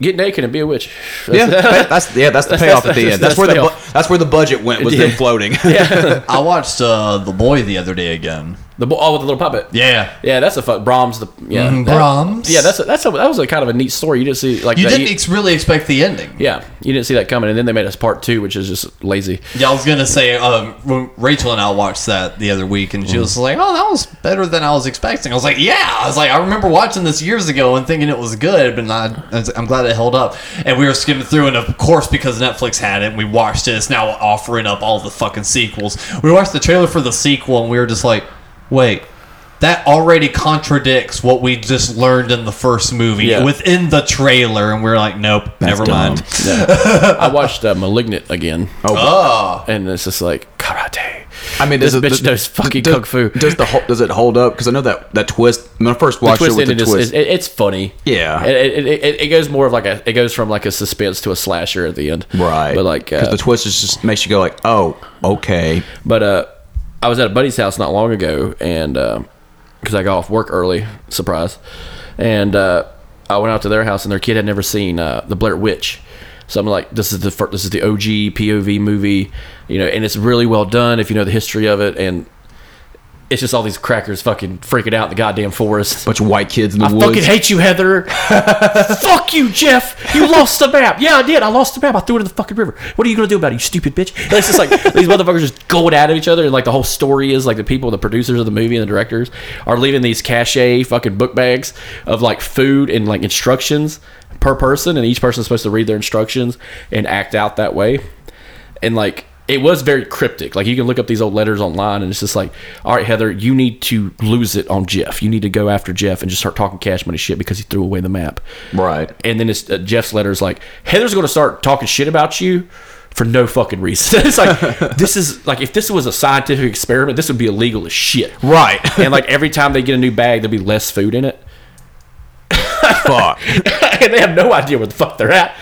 get naked and be a witch. Yeah, that's yeah, that's the That's- payoff that's- at the end. that's That's, where the the bu- that's where the budget went was Yeah. them floating. I watched uh, The Boy the other day again. The bo- oh with the little puppet. Yeah. Yeah, that's a fuck Brahms, the yeah, Mhm, that- Brahms. Yeah, that's a, that's a, that was a kind of a neat story. You didn't see like You that- didn't ex- really expect the ending. yeah, you didn't see that coming, and then they made us part two, which is just lazy. Yeah, I was gonna say um, when Rachel and I watched that the other week, and she was like, "Oh, that was better than I was expecting." I was like, "Yeah." I was like, "I remember watching this years ago and thinking it was good, but not, I'm glad it held up." And we were skimming through, and of course, because Netflix had it, we watched it. It's now offering up all the fucking sequels. We watched the trailer for the sequel, and we were just like, "Wait." That already contradicts what we just learned in the first movie Yeah. within the trailer, and we are like, "Nope, never mind." I watched uh, *Malignant* again, Oh, and it's just like karate. I mean, this does it, bitch does, knows fucking does, kung fu. Does the ho- does it hold up? Because I know that that twist. When I first the watched it twist with the twist, is- it- it's funny. Yeah. it, it, it, it goes more of like a it goes from like a suspense to a slasher at the end. right? but like because uh, the twist is just makes you go like, oh, okay. But uh, I was at a buddy's house not long ago, and because I got off work early, surprise, and uh, I went out to their house, and their kid had never seen uh, the Blair Witch. So I'm like, this is the fir- this is the OG POV movie, you know, and it's really well done if you know the history of it, and it's just all these crackers fucking freaking out in the goddamn forest. Bunch of white kids in the woods. I woods. fucking hate you, Heather. Fuck you, Jeff. You lost the map. Yeah, I did. I lost the map. I threw it in the fucking river. What are you gonna do about it, you stupid bitch? And it's just like these motherfuckers just going at each other, and like the whole story is like the people, the producers of the movie and the directors are leaving these cachet fucking book bags of like food and like instructions per person, and each person's supposed to read their instructions and act out that way. And like it was very cryptic. Like you can look up these old letters online, and it's just like, all right, Heather, you need to lose it on Jeff. You need to go after Jeff and just start talking cash money shit because he threw away the map. Right. And then it's uh, Jeff's letters like Heather's going to start talking shit about you for no fucking reason. it's like this is like if this was a scientific experiment, this would be illegal as shit. Right. and like every time they get a new bag, there'll be less food in it, Fuck. and they have no idea where the fuck they're at.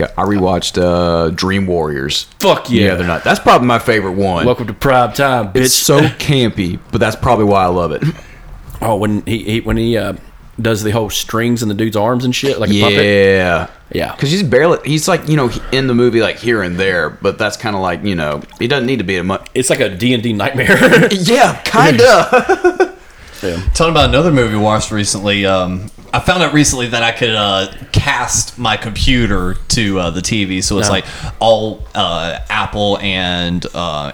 I rewatched uh, Dream Warriors. Fuck yeah. Yeah, they're not. That's probably my favorite one. Welcome to prime time, bitch. it's so campy, but that's probably why I love it. Oh, when he, he when he uh, does the whole strings in the dude's arms and shit like a puppet. Yeah. Yeah. Because he's barely, he's like, you know, in the movie, like here and there, but that's kind of like, you know, he doesn't need to be a much. It's like a D and D nightmare. Yeah, kind of. Talking about another movie watched recently. Um, I found out recently that I could uh, cast my computer to uh, the TV, so it's No. like all uh, Apple and uh,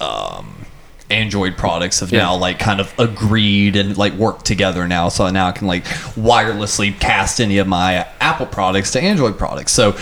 um, Android products have now like kind of agreed and like worked together now. So now I can like wirelessly cast any of my Apple products to Android products. So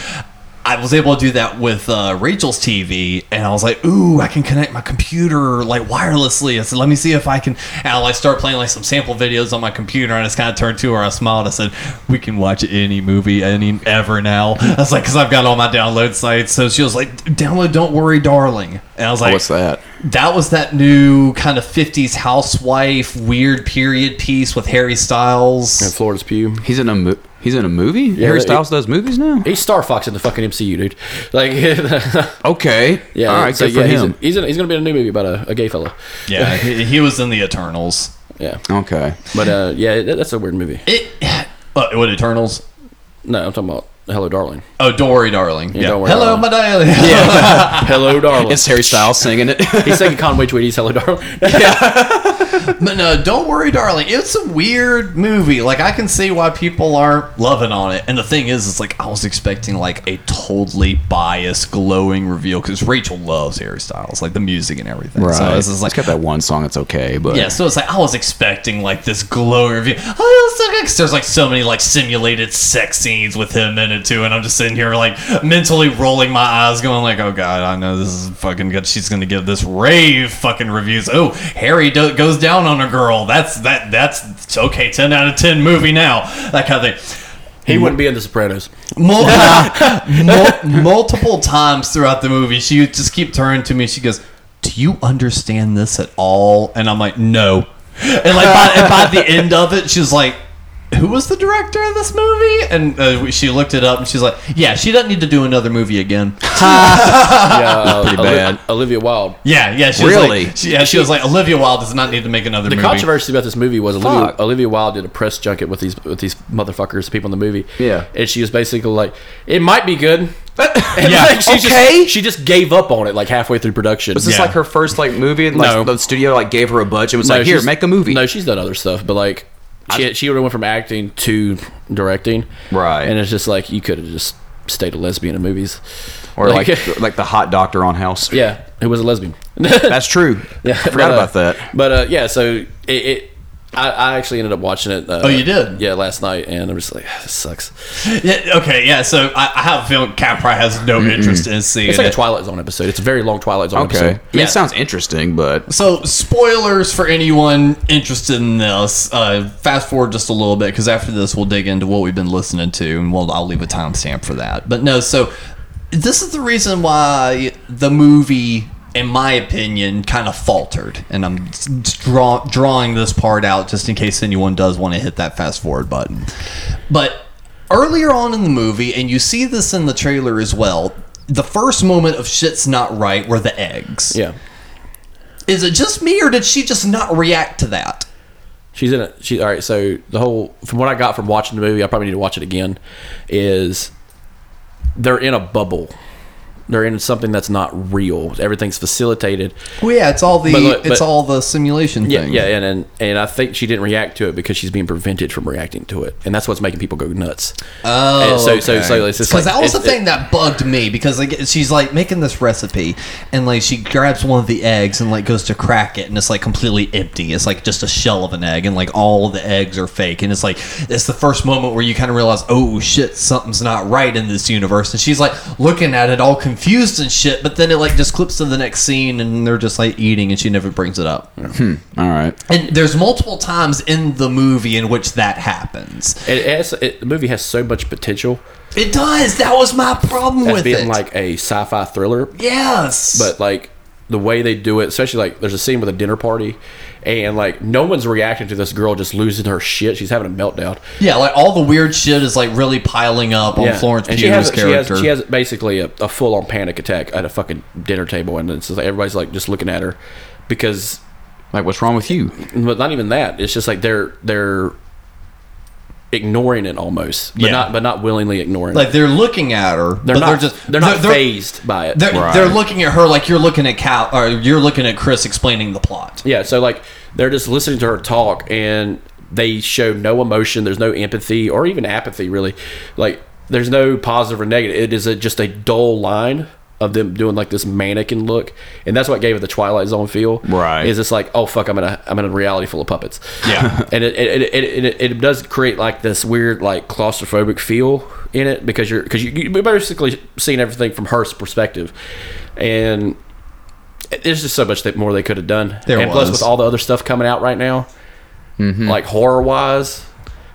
I was able to do that with uh, Rachel's TV, and I was like, "Ooh, I can connect my computer like wirelessly." I said, "Let me see if I can." And I like start playing like some sample videos on my computer, and I just kind of turned to her. I smiled. I said, "We can watch any movie any ever now." I was like, "Cause I've got all my download sites." So she was like, "Download, don't worry, darling." And I was like, What's that? That was that new kind of '50s housewife weird period piece with Harry Styles. and Florence Pugh. He's in a mo- he's in a movie. Harry he- Styles does movies now. He's Star Fox in the fucking MCU, dude. Like, Okay. yeah. All right. so good for he's, him. in, he's in, he's gonna be in a new movie about a, a gay fella. Yeah, he, he was in the Eternals. Yeah, Okay. but uh, yeah, that, that's a weird movie. It uh, what Eternals? No, I'm talking about Hello, Darling. Oh, don't worry, darling. Yeah. don't worry, Hello, darling. my darling. yeah. Hello, Darling. It's Harry Styles singing it. He's singing Conway Twitty's Hello, Darling. yeah. but no, don't worry, darling. It's a weird movie. Like I can see why people aren't loving on it. And the thing is, it's like I was expecting like a totally biased, glowing reveal because Rachel loves Harry Styles, like the music and everything. right. So this is like it's got that one song that's okay, but Yeah, so it's like I was expecting like this glowing review. Oh, that's so good 'cause there's like so many like simulated sex scenes with him in it too, and I'm just sitting here like mentally rolling my eyes, going like, "Oh God, I know this is fucking good. She's gonna give this rave fucking reviews." Oh, Harry do- goes down on a girl. That's that. That's okay. Ten out of ten movie now. That kind of thing. he wouldn't be in The Sopranos. Mul- mul- multiple times throughout the movie, she would just keep turning to me. She goes, "Do you understand this at all?" And I'm like, "No." And like by, and by the end of it, she's like, "Who was the director of this movie?" And uh, she looked it up, and she's like, "Yeah, she doesn't need to do another movie again." yeah, Pretty bad. Olivia Wilde. Yeah, yeah. She was Really? like, she, yeah, she was like, Olivia Wilde does not need to make another The movie. controversy about this movie was Olivia, Olivia Wilde did a press junket with these with these motherfuckers, people in the movie. Yeah. and she was basically like, "It might be good." And Yeah, like, she okay. Just, she just gave up on it like halfway through production. was this Yeah. like her first like movie? And, like No. the studio like gave her a budget. and was like, here, make a movie. No, she's done other stuff, but like she she would have went from acting to directing. Right. and it's just like you could have just stayed a lesbian in movies, or like like- like the hot doctor on House. yeah, who was a lesbian. That's true. Yeah, I forgot but, uh, about that. But uh, yeah, so it, it I, I actually ended up watching it. Uh, Oh, you did? Yeah, last night, and I'm just like, this sucks. Yeah, okay, yeah. So I, I have a feeling Cat probably has no interest in seeing It's like it. a Twilight Zone episode. It's a very long Twilight Zone Okay. I episode. mean, Yeah. it sounds interesting, but So, spoilers for anyone interested in this. Uh, fast forward just a little bit because after this, we'll dig into what we've been listening to, and we'll, I'll leave a timestamp for that. But no, so this is the reason why the movie in my opinion, kind of faltered. And I'm draw, drawing this part out just in case anyone does want to hit that fast forward button. But earlier on in the movie, and you see this in the trailer as well, the first moment of shit's not right were the eggs. Yeah. Is it just me, or did she just not react to that? She's in it. She all right. So the whole from what I got from watching the movie, I probably need to watch it again. Is they're in a bubble. They're in something that's not real. Everything's facilitated. Well, yeah, it's all the But look, it's all the simulation Yeah, thing. yeah, and, and and I think she didn't react to it because she's being prevented from reacting to it, and that's what's making people go nuts. Oh, And so- so- so it's just because like- that was the thing that bugged me because like she's like making this recipe and like she grabs one of the eggs and like goes to crack it and it's like completely empty. It's like just a shell of an egg and like all the eggs are fake and it's like it's the first moment where you kind of realize oh shit something's not right in this universe and she's like looking at it all confused and shit but then it like just clips to the next scene and they're just like eating and she never brings it up. Hmm. All right. And there's multiple times in the movie in which that happens. It has it, the movie has so much potential It does. That was my problem as with being it. like a sci-fi thriller, yes, but like the way they do it, especially like there's a scene with a dinner party, and like no one's reacting to this girl just losing her shit. She's having a meltdown. yeah, like all the weird shit is like really piling up on Florence and Pugh's she has, character. She has, she has basically a, a full on panic attack at a fucking dinner table, and it's just like everybody's like just looking at her because, Like, what's wrong with you? but not even that. It's just like they're they're ignoring it almost, but Yeah. not but not willingly ignoring. It. like it. they're looking at her, They're but not. they're just they're not they're, phased by it. They're, Right. they're looking at her like you're looking at Cal or you're looking at Chris explaining the plot. Yeah, so like they're just listening to her talk and they show no emotion, there's no empathy or even apathy really. Like there's no positive or negative. It is a, just a dull line of them doing like this mannequin look. And that's what gave it the Twilight Zone feel. Right. Is it's like, oh fuck, I'm in a I'm in a reality full of puppets. Yeah. and it it, it, it, it does create like this weird like claustrophobic feel in it because you're because you, you're basically seeing everything from her perspective. And there's just so much that more they could have done. There and plus, with all the other stuff coming out right now, like horror wise,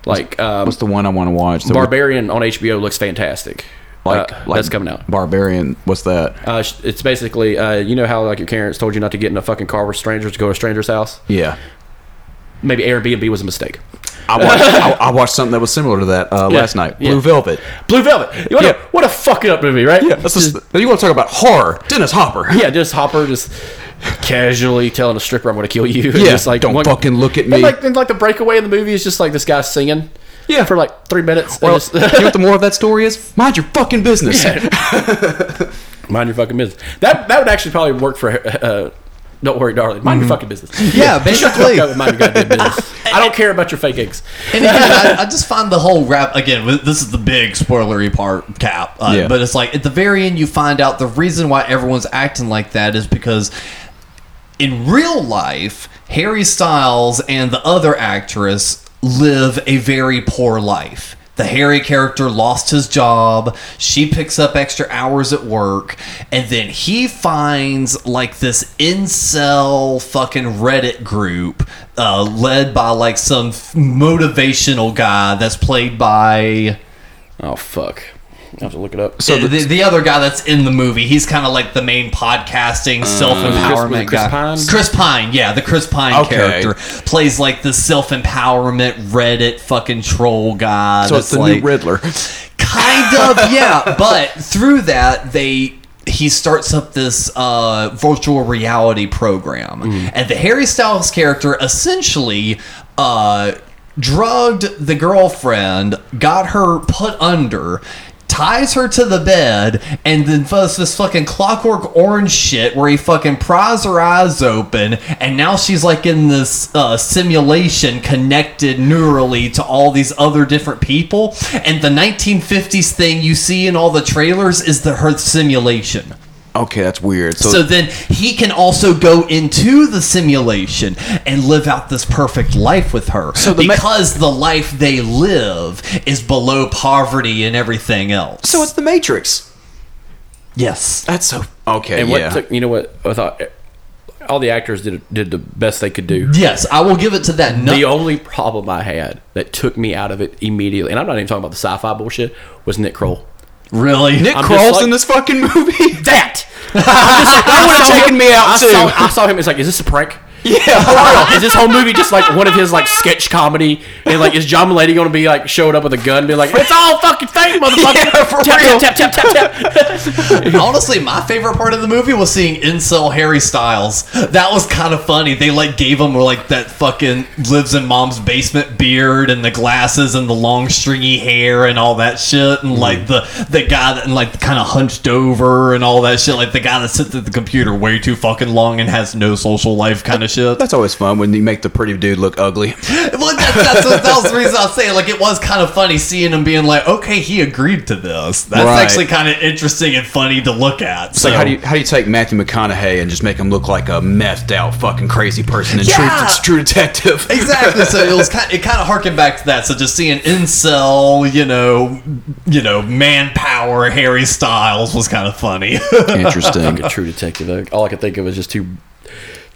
like um, What's the one I want to watch? The Barbarian on HBO looks fantastic. Like, Uh, like that's coming out. Barbarian. What's that? Uh, it's basically uh, you know how like your parents told you not to get in a fucking car with strangers to go to a stranger's house. Yeah. Maybe Airbnb was a mistake. I watched, I, I watched something that was similar to that uh, Yeah. last night. Yeah. Blue Velvet. Blue Velvet. What, Yeah. a, what a fucking up movie, right? Yeah, that's just, you want to talk about horror? Dennis Hopper. yeah, just Hopper just casually telling a stripper, "I'm going to kill you." Yeah, just like don't fucking look at me. And like, and like the breakaway in the movie is just like this guy singing. Yeah. for like three minutes. and Well, just- you know what the more of that story is? Mind your fucking business. Mind your fucking business. That that would actually probably work for. Uh, don't worry, darling. Mind your fucking business. Yeah, Just shut the basically. fuck up and mind your goddamn business. I don't care about your fake eggs. And again, I, I just find the whole rap again. This is the big spoilery part, Cap. Uh, Yeah. But it's like at the very end, you find out the reason why everyone's acting like that is because in real life, Harry Styles and the other actress live a very poor life. The Harry character lost his job. She picks up extra hours at work. And then he finds like this incel fucking Reddit group uh, led by like some motivational guy that's played by Oh fuck! I have to look it up. so the, the other guy that's in the movie, he's kind of like the main podcasting self was empowerment it Chris guy. Pine? Chris Pine, yeah, the Chris Pine Okay. character plays like the self empowerment Reddit fucking troll guy. so it's that's the like, new Riddler. kind of yeah but through that they he starts up this uh, virtual reality program and the harry styles character essentially uh, drugged the girlfriend got her put under ties her to the bed and then does this fucking clockwork orange shit where he fucking pries her eyes open and now she's like in this uh, simulation connected neurally to all these other different people. And the 1950s thing you see in all the trailers is the her simulation Okay, that's weird. So, so then he can also go into the simulation and live out this perfect life with her So the ma- because the life they live is below poverty and everything else. so it's the Matrix. yes. That's so okay. And what yeah. took you know what I thought all the actors did did the best they could do. Yes, I will give it to that. No, The only problem I had that took me out of it immediately, and I'm not even talking about the sci-fi bullshit, was Nick Kroll. Really? Nick I'm Kroll's like- in this fucking movie. That. that would have taken me out I too. saw, I saw him. It's like, is this a prank? Yeah, Is this whole movie just like one of his like sketch comedy? And like, is John Mulaney going to be like showing up with a gun, and be like, "It's all fucking fake, motherfucker"? Yeah, for tap, real. tap tap tap tap tap. Honestly, my favorite part of the movie was seeing incel Harry Styles. That was kind of funny. They like gave him like that fucking lives in mom's basement beard and the glasses and the long stringy hair and all that shit and like mm. the the guy that and like kind of hunched over and all that shit. Like the guy that sits at the computer way too fucking long and has no social life kind of shit. That's always fun when you make the pretty dude look ugly. Well, that's, that's what, that was the reason I was saying. Like, it was kind of funny seeing him being like, "Okay, he agreed to this." That's Right. actually kind of interesting and funny to look at. It's like how do you how do you take Matthew McConaughey and just make him look like a methed out fucking crazy person in Yeah. True, True Detective? exactly. So it was kind. It kind of harkened back to that. So just seeing incel, you know, you know, manpower, Harry Styles was kind of funny. Interesting. Fucking True Detective. All I could think of was just two,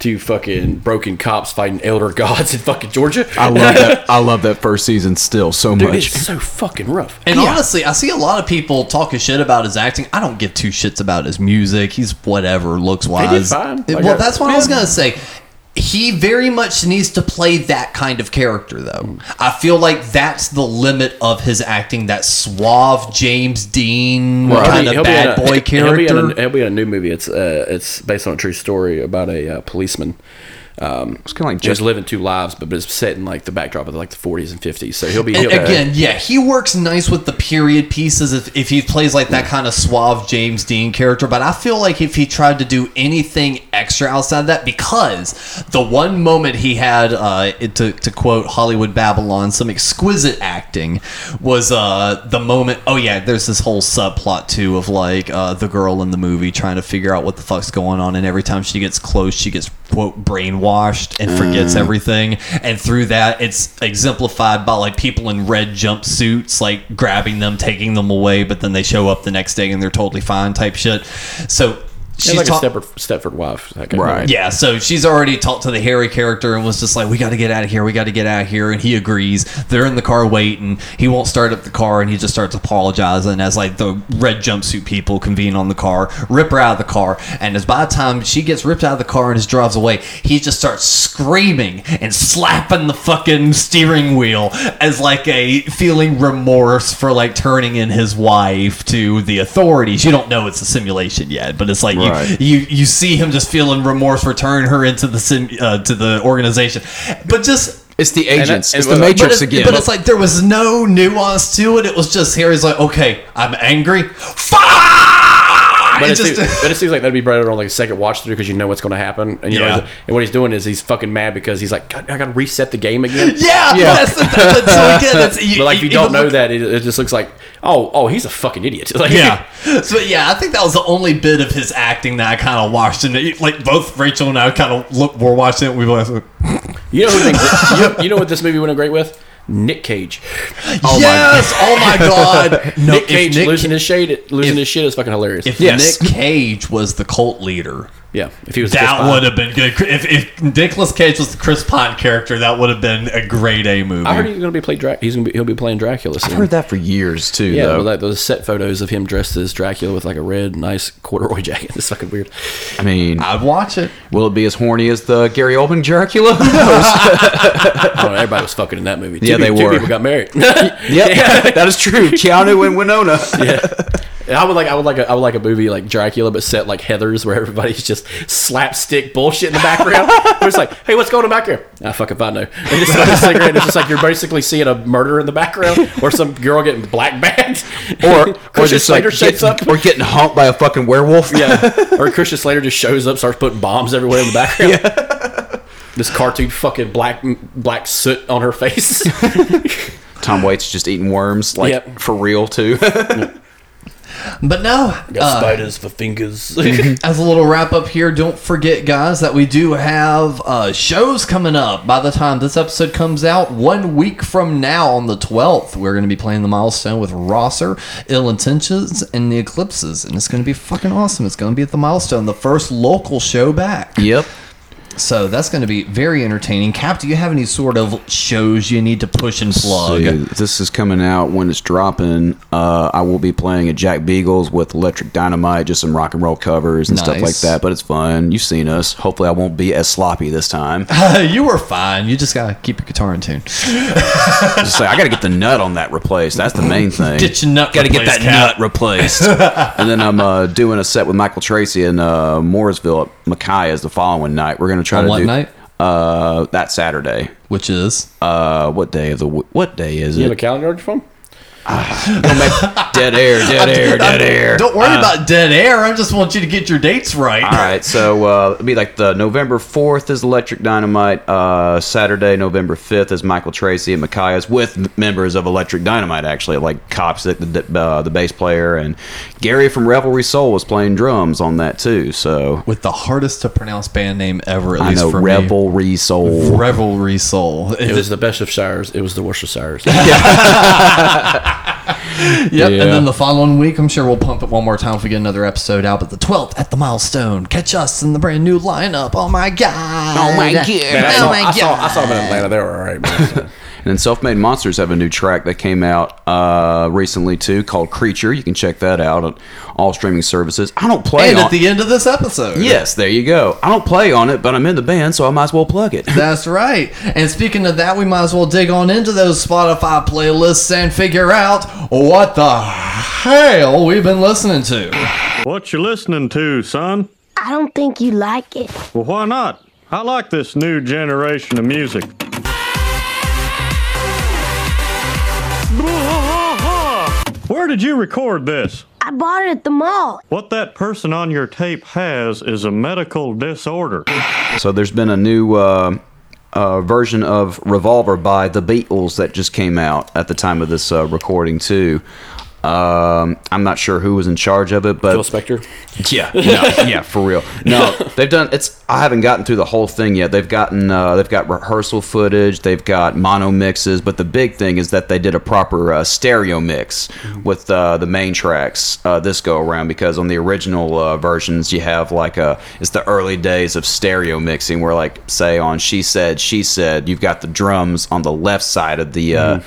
two fucking broken cops fighting elder gods in fucking Georgia. I love that. I love that first season still so Dude, much. it's so fucking rough. And honestly, I see a lot of people talking shit about his acting. I don't give two shits about his music. He's whatever looks wise. fine. Well, that's what I was gonna say. He very much needs to play that kind of character, though. I feel like that's the limit of his acting. That suave James Dean kind of bad boy He'll be, in character. a, he'll be in a new movie. It's uh, it's based on a true story about a uh, policeman. Um, It's kind of like just just living two lives, but but it's set in like the backdrop of like the 40s and 50s. So he'll be he'll, again, yeah, he works nice with the period pieces if, if he plays like that kind of suave James Dean character. But I feel like if he tried to do anything extra outside of that, because the one moment he had, uh, to, to quote Hollywood Babylon, some exquisite acting was uh, the moment. Oh, yeah, there's this whole subplot too of like uh, the girl in the movie trying to figure out what the fuck's going on. And every time she gets close, she gets, quote, brainwashed and forgets mm. everything. And through that, it's exemplified by like people in red jumpsuits, like grabbing them, taking them away, but then they show up the next day and they're totally fine type shit. So she's she's like talk- a Stepford, Stepford wife. That kind of Right. yeah, so she's already talked to the Harry character and was just like, "We got to get out of here. We got to get out of here." And he agrees. They're in the car waiting. He won't start up the car, and he just starts apologizing as like the red jumpsuit people convene on the car, rip her out of the car, and as by the time she gets ripped out of the car and just drives away, he just starts screaming and slapping the fucking steering wheel as like a feeling remorse for like turning in his wife to the authorities. You don't know it's a simulation yet, but it's like Right. You you you see him just feeling remorse for turning her into the sim, uh, to the organization, but just. it's the agents. and it's the what- But Matrix it's, again. but it's like there was no nuance to it. It was just Harry's like, okay, I'm angry. Fuck! But It just- seems, but it seems like that'd be better on like a second watch through because you know what's going to happen. And you Yeah. know, and what he's doing is he's fucking mad because he's like, God, I got to reset the game again. yeah, Yeah. That's, that's, that's, so again, it's, you, But like, if you even don't know look- that, it, it just looks like, oh, oh, he's a fucking idiot. Like, Yeah. So yeah, I think that was the only bit of his acting that I kind of watched, and it, like both Rachel and I kind of were watching it. We were like, You know who? You, know, you know what this movie went great with? Nick Cage. yes, oh my oh god, no, Nick Cage Nick- losing his shade, losing if- his shit is fucking hilarious. If Yes. Nick Cage was the cult leader, yeah, if he was that Pine. would have been good. If, if Nicolas Cage was the Chris Pine character, that would have been a great A movie. I heard he's going to be play Drac. He's going to be he'll be playing Dracula. Soon. I've heard that for years too. Yeah, though. well, like those set photos of him dressed as Dracula with like a red, nice corduroy jacket. It's fucking weird. I mean, I'd watch it. will it be as horny as the Gary Oldman Dracula? Who knows? I don't know, everybody was fucking in that movie. Two Yeah, they two were. people got married. yep, that is true. Keanu and Winona. And I would like, I would like, a, I would like a movie like Dracula, but set like Heathers, where everybody's just slapstick bullshit in the background. Where it's like, hey, what's going on back here? Ah, fuck if I know. Just smoke a cigarette. And it's just like you're basically seeing a murder in the background, or some girl getting black bagged, Or, or Christian just like Slater getting, up. or getting humped by a fucking werewolf. Yeah. Or Christian Slater just shows up, starts putting bombs everywhere in the background. This cartoon fucking black black soot on her face. Tom Waits just eating worms, like Yep. for real too. But no, Got uh, spiders for fingers. as a little wrap up here, don't forget, guys, that we do have uh, shows coming up. By the time this episode comes out, one week from now on the 12th, we're going to be playing the milestone with Rosser, Ill Intentions, and the Eclipses. And it's going to be fucking awesome. It's going to be at the milestone, the first local show back. yep. So that's going to be very entertaining. Cap, do you have any sort of shows you need to push and plug? See, this is coming out when it's dropping. Uh, I will be playing at Jack Beagles with Electric Dynamite, just some rock and roll covers and stuff like that. But it's fun. You've seen us. Hopefully, I won't be as sloppy this time. you were fine. You just got to keep your guitar in tune. just say I got to get the nut on that replaced. That's the main thing. Get your nut Got to get that Cap. nut replaced. and then I'm uh, doing a set with Michael Tracy in uh, Mooresville at Micaiah's the following night. We're gonna try On to what do night? Uh, that Saturday. Which is uh, what day of the w- what day is it? You have a calendar on your phone? Don't make- dead air, dead air, dead air. Don't worry Uh, about dead air. I just want you to get your dates right. All right, so uh, it'll be like the November fourth is Electric Dynamite. Uh, Saturday, November fifth is Michael Tracy and Micaiah's with members of Electric Dynamite. Actually, like Copsick, the uh, the bass player, and Gary from Revelry Soul was playing drums on that too. So With the hardest to pronounce band name ever, at I least know for Revelry Soul. Revelry Soul. It was the best of Shires. It was the worst of Shires. Yep. Yeah. And then the following week, I'm sure we'll pump it one more time if we get another episode out. But the 12th at the milestone, catch us in the brand new lineup. Oh my god! Oh my Man, I, god. saw, Oh my I, saw, I God. saw them in Atlanta. They were all right. Man. And then Self Made Monsters have a new track that came out uh, recently too, called Creature. You can check that out on all streaming services. I don't play And on at the end of this episode, Yes, there you go. I don't play on it, but I'm in the band, so I might as well plug it. That's right. And speaking of that, we might as well dig on into those Spotify playlists and figure out what the hell we've been listening to. What you listening to, son? I don't think you like it. Well, why not? I like this new generation of music. Where did you record this? I bought it at the mall. What that person on your tape has is a medical disorder. So there's been a new uh, uh, version of Revolver by the Beatles that just came out at the time of this uh, recording too. Um, I'm not sure who was in charge of it, but Phil Spector. Yeah, no, yeah, for real. No, they've done. It's. I haven't gotten through the whole thing yet. They've gotten. Uh, they've got rehearsal footage. They've got mono mixes. But the big thing is that they did a proper uh, stereo mix with uh, the main tracks uh, this go around. Because on the original uh, versions, you have like a. It's the early days of stereo mixing, where like say on "She Said," "She Said," you've got the drums on the left side of the. Uh,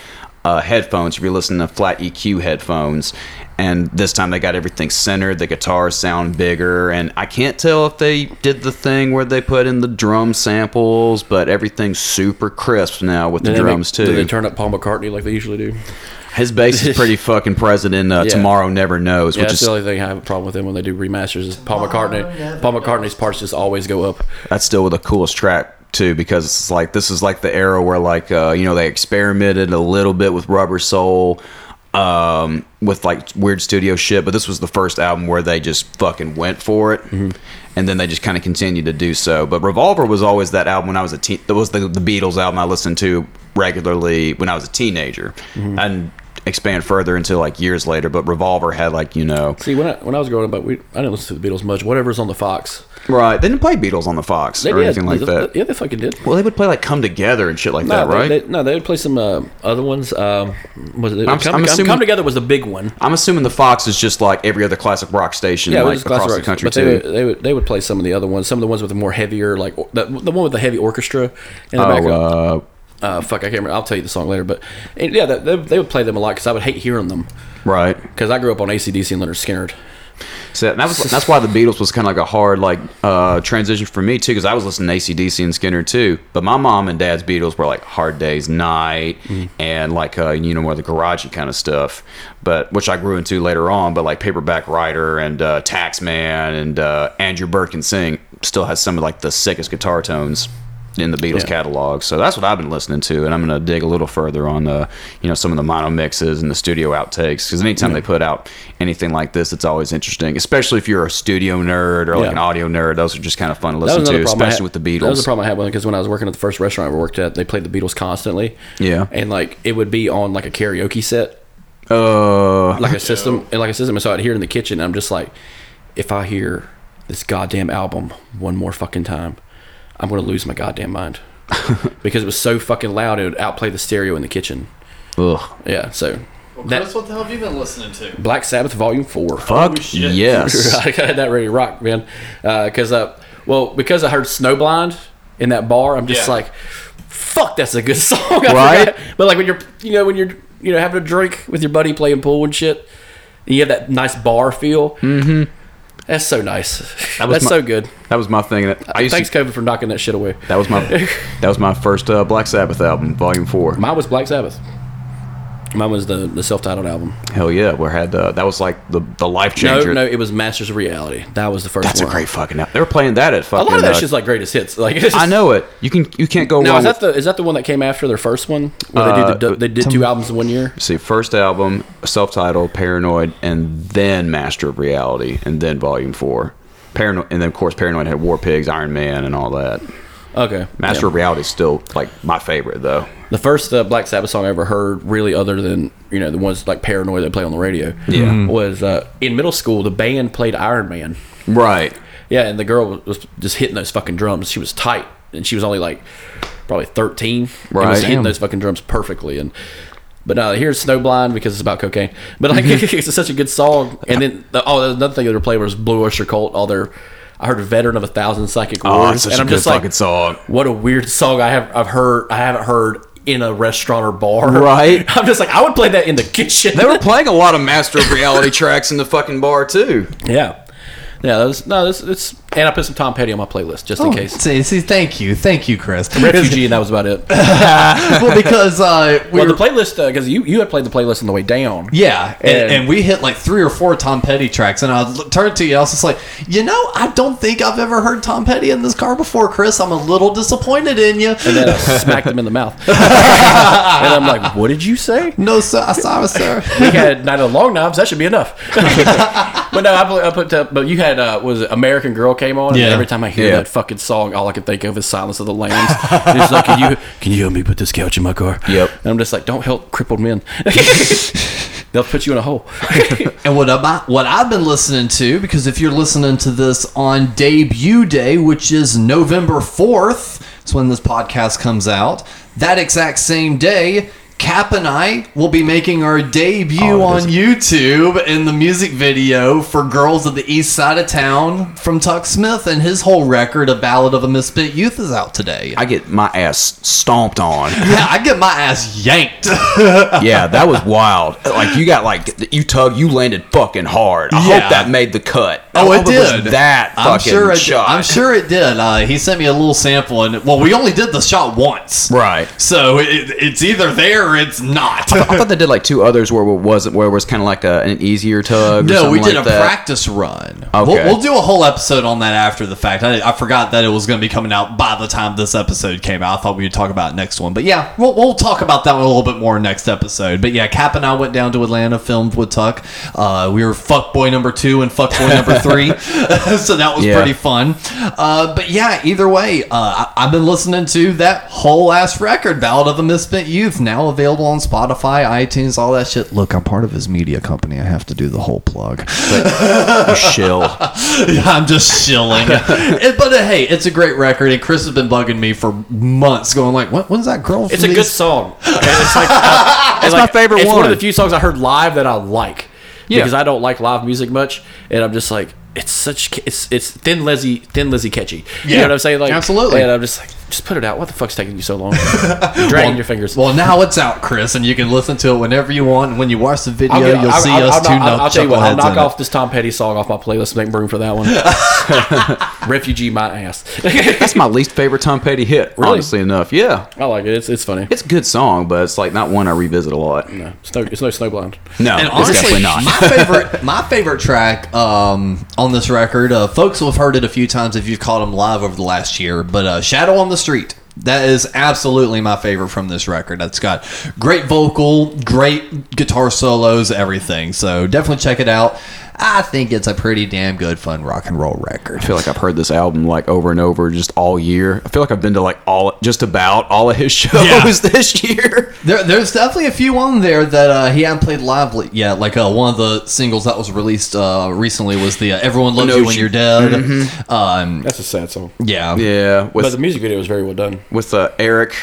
uh, headphones if you're listening to flat EQ headphones. And this time they got everything centered. The guitars sound bigger, and I can't tell if they did the thing where they put in the drum samples, but everything's super crisp now with the Did they drums make- too. Did they turn up Paul McCartney like they usually do? His bass is pretty fucking present in uh, Yeah. Tomorrow Never Knows, which that's is the only thing I have a problem with them when they do remasters. Is Paul McCartney? Paul McCartney's parts just always go up. that's still with the coolest track too because it's like this is like the era where like uh, you know they experimented a little bit with Rubber Soul um, with like weird studio shit, but this was the first album where they just fucking went for it, and then they just kind of continued to do so. But Revolver was always that album when I was a teen. That was the the Beatles album I listened to regularly when I was a teenager, and expand further into like years later. But Revolver had like you know See, when I, when I was growing up, but we I didn't listen to the Beatles much. Whatever's on the Fox, right. They didn't play Beatles on the Fox they or did. anything like They- that. Yeah, they fucking did. Well, they would play like "Come Together" and shit like No, that, they- right? they- no, they would play some uh, other ones. Um, was it? I'm- come, I'm assuming- Come together was the big one. I'm assuming the Fox is just like every other classic rock station, Yeah, like across classic the rock, country but they too. would, they would they would play some of the other ones. Some of the ones with the more heavier, like the, the one with the heavy orchestra in the Oh, background. uh, Uh, fuck, I can't remember. I'll tell you the song later. But and, yeah, they, they would play them a lot because I would hate hearing them. right. Because I grew up on ACDC and Lynyrd Skynyrd. So that was that's why the Beatles was kind of like a hard like uh, transition for me too, because I was listening to ACDC and Skynyrd too. But my mom and dad's Beatles were like Hard Day's Night and like uh, you know more the garagey kind of stuff. But which I grew into later on. But like Paperback Writer and uh, Taxman and uh, And Your Bird Can Sing still has some of like the sickest guitar tones in the Beatles Yeah. catalog. So that's what I've been listening to, and I'm gonna dig a little further on the you know some of the mono mixes and the studio outtakes because anytime they put out anything like this, it's always interesting, especially if you're a studio nerd or like Yeah. an audio nerd. Those are just kind of fun to listen to, especially with the Beatles. That was the problem I had because when I was working at the first restaurant I ever worked at, they played the Beatles constantly. Yeah. and like it would be on like a karaoke set, Uh, like a system, and like a system. And so I'd hear it in the kitchen. And I'm just like, if I hear this goddamn album one more fucking time, I'm gonna lose my goddamn mind because it was so fucking loud. It would outplay the stereo in the kitchen. ugh. Yeah, so Chris, what the hell have you been listening to? Black Sabbath Volume Four. Fuck yes. I had that ready to rock, man. Because uh, well, because I heard Snowblind in that bar, I'm just Yeah. like, fuck, that's a good song. I Right? forgot. But like when you're, you know, when you're, you know, having a drink with your buddy playing pool and shit, and you have that nice bar feel. Mm-hmm. That's so nice. That was that's my- so good. That was my thing. I used Thanks, to, COVID, for knocking that shit away. that was my that was my first uh, Black Sabbath album, Volume Four. Mine was Black Sabbath. Mine was the, the self titled album. Hell yeah, we had uh, that was like the the life No, changer. no, no, it was Masters of Reality. That was the first That's a great fucking. album. They were playing that at fucking. A lot of that uh, shit's like greatest hits. Like it's just, I know it. You can you can't go Now wrong. is that with, the is that the one that came after their first one? Where they Uh, did the, they did two albums in one year. see first album, self-titled, Paranoid, and then Master of Reality, and then Volume Four. Paranoid, and then of course Paranoid had War Pigs, Iron Man, and all that. Okay, Master yeah. of Reality is still like my favorite though. The first uh, Black Sabbath song I ever heard, really, other than you know the ones like Paranoid they play on the radio, Yeah. Mhm. was uh, in middle school. The band played Iron Man. Right. Yeah, and the girl was just hitting those fucking drums. She was tight, and she was only like probably thirteen. and Right. was hitting those fucking drums perfectly. And but uh, here's Snowblind because it's about cocaine. But like it's such a good song. And then the, oh, another thing they were playing was Blue Oyster Cult. All their I heard a veteran of a thousand psychic Oh, wars, it's such and a I'm good just like, fucking song. what a weird song I have I've heard I haven't heard in a restaurant or bar. Right. I'm just like I would play that in the kitchen. They were playing a lot of Master of Reality tracks in the fucking bar too. yeah. Yeah, that was, no, this it's and I put some Tom Petty on my playlist just in case. See, see, thank you, thank you, Chris. Refugee, and that was about it. well, because uh, we well, were, the playlist because you you had played the playlist on the way down. yeah, and, And- and we hit like three or four Tom Petty tracks, and I turned to you, I was just like, you know, I don't think I've ever heard Tom Petty in this car before, Chris. I'm a little disappointed in you. And then I smacked him in the mouth. and I'm like, "What did you say?" No, sir, I sorry, sir. We had Night of the Long Knives. That should be enough. but no, I put, I put uh, but you had uh, was it American Girl came on. Yeah. And every time I hear Yeah. that fucking song, all I can think of is Silence of the Lambs. it's like, can you can you help me put this couch in my car? Yep. And I'm just like, don't help crippled men. They'll put you in a hole. And what I what I've been listening to, because if you're listening to this on debut day, which is November fourth, it's when this podcast comes out. That exact same day, Cap and I will be making our debut Oh, on YouTube in the music video for Girls of the East Side of Town from Tuk Smith, and his whole record, A Ballad of a Misspent Youth, is out today. I get my ass stomped on. yeah, I get my ass yanked. yeah, that was wild. Like you got like you tug, you landed fucking hard. I Yeah. hope that made the cut. Oh, it did. that I'm fucking sure it. shot. I'm sure it did. Uh, he sent me a little sample, and well, we only did the shot once, Right. So it, it's either there or it's not. I thought they did like two others where it wasn't where it was kind of like a, an easier tug. or No, we something did like a that. practice run. Okay. We'll, we'll do a whole episode on that after the fact. I, I forgot that it was going to be coming out by the time this episode came out. I thought we would talk about it next one. But yeah, we'll, we'll talk about that one a little bit more next episode. But yeah, Cap and I went down to Atlanta, filmed with Tuk. Uh, we were fuckboy number two and fuckboy number three. so that was Yeah. pretty fun. Uh, but yeah, either way, uh, I, I've been listening to that whole ass record, Ballad of the Misspent Youth, now available on Spotify, iTunes, all that shit. Look, I'm part of his media company. I have to do the whole plug. You shill. Yeah, I'm just shilling. It- but uh, hey, it's a great record, and Chris has been bugging me for months, going like, "What? When's that girl?" It's from a good these-" song. It's like uh, It's like- my favorite It's one one. of the few songs I heard live that I like. Yeah. Because I don't like live music much, and I'm just like, it's such it's it's thin Lizzy thin Lizzy catchy. Yeah. You know what I'm saying? Like Absolutely. And I'm just like, just put it out. What the fuck's taking you so long? You're dragging your fingers. Well, now it's out, Chris, and you can listen to it whenever you want. And when you watch the video, I'll get- you'll I'll- see I'll- us I'll two knock- I'll, I'll tell you what. I'll knock off it. this Tom Petty song off my playlist. Make room for that one. Refugee my ass. That's my least favorite Tom Petty hit. Really? Honestly enough, yeah, I like it. It's it's funny. it's a good song, but it's like not one I revisit a lot. No, it's no, it's no snowblind. No, And it's honestly, definitely not. my favorite, my favorite track um, on this record, uh, folks will have heard it a few times if you've caught them live over the last year. But uh, "Shadow on the Street," that is absolutely my favorite from this record. That's got great vocal, great guitar solos, everything. So definitely check it out. I think it's a pretty damn good, fun rock and roll record. I feel like I've heard this album like over and over just all year. I feel like I've been to like all just about all of his shows Yeah. this year. There, there's definitely a few on there that uh, he hadn't played live yet. Like uh, one of the singles that was released uh, recently was the uh, "Everyone Loves You When You- You're Dead." Um, That's a sad song. yeah, Yeah, But the music video was very well done. with uh, Eric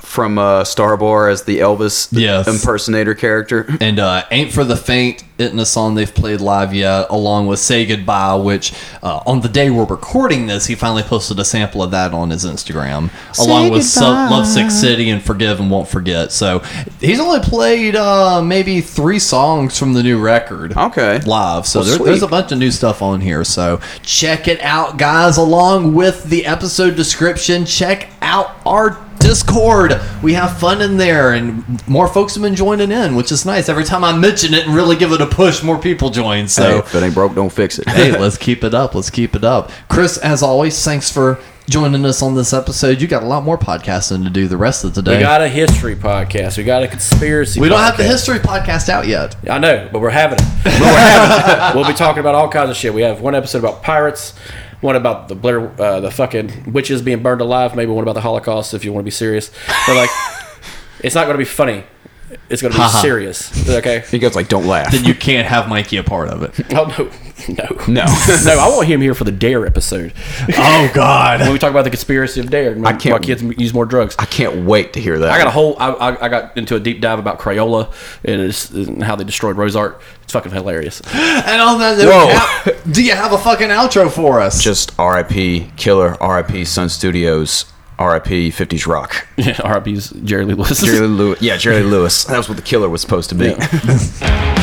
from uh, Starbar as the Elvis Yes. impersonator character. And uh, "Ain't for the Faint" isn't a song they've played live yet, along with "Say Goodbye," which uh, on the day we're recording this, he finally posted a sample of that on his Instagram, along with so- "Lovesick City" and "Forgive and Won't Forget." So he's only played uh, maybe three songs from the new record. Okay. live. So Well, there, there's a bunch of new stuff on here. So check it out, guys. Along with the episode description, check out our Discord. We have fun in there, and more folks have been joining in, which is nice. Every time I mention it and really give it a push, more people join. Hey, So if it ain't broke, don't fix it. hey, let's keep it up. Let's keep it up. Chris, as always, thanks for joining us on this episode. You got a lot more podcasting to do the rest of the day. We got a history podcast. We got a conspiracy. We don't have the history podcast out yet. I know, but we're having it. But we're having it. We'll be talking about all kinds of shit. We have one episode about pirates, one about the Blair, uh, the fucking witches being burned alive, maybe one about the Holocaust if you want to be serious. But like, it's not going to be funny. It's going to be Haha. serious. Okay. He goes like, "Don't laugh." Then you can't have Mikey a part of it. Oh no, no, No. no! I want him here for the Dare episode Oh God. when we talk about the conspiracy of Dare. I can't- Why kids use more drugs. I can't wait to hear that. I got a whole. I, I, I got into a deep dive about Crayola and, it's, and how they destroyed RoseArt. It's fucking hilarious. And on that note, Whoa. Cap, do you have a fucking outro for us? just R.I.P. Killer, R.I.P. Sun Studios, R.I.P. 50s Rock. Yeah, RIP's Jerry Lee Lewis. Jerry Lee Lewis. Yeah, Jerry Lewis. That was what the killer was supposed to be. Yeah.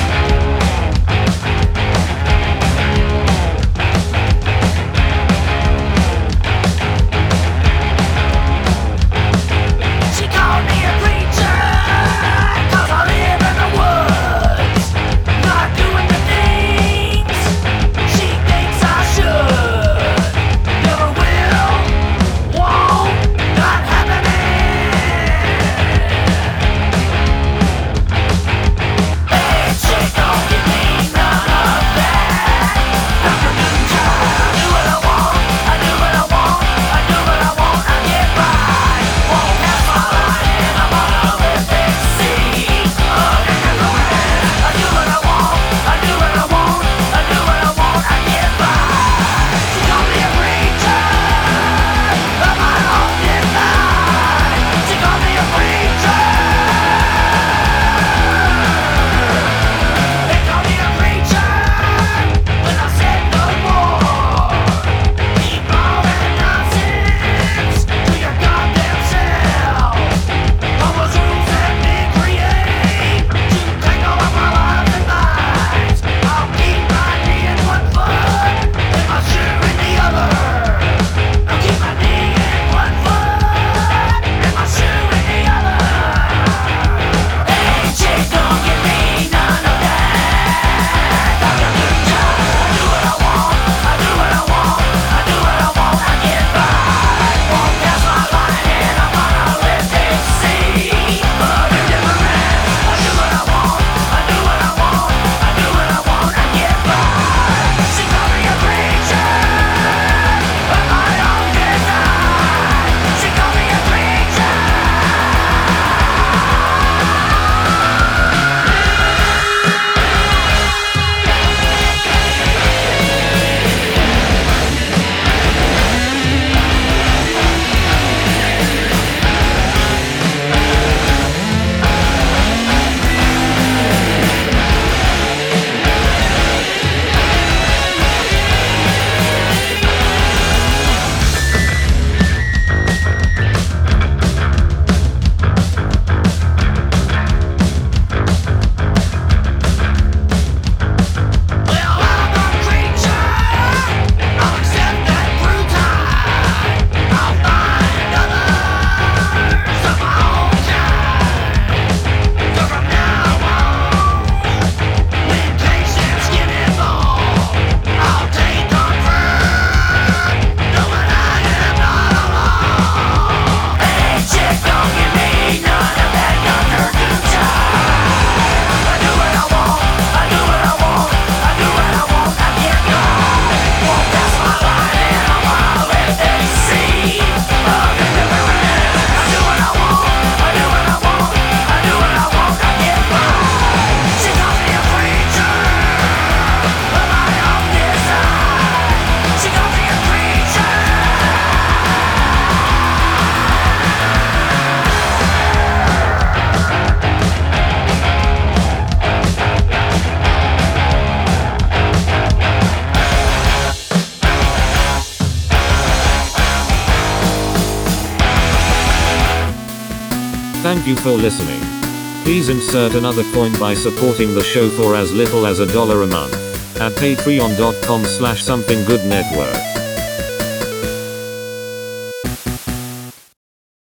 you for listening. Please insert another coin by supporting the show for as little as a dollar a month at patreon.com slash something good network.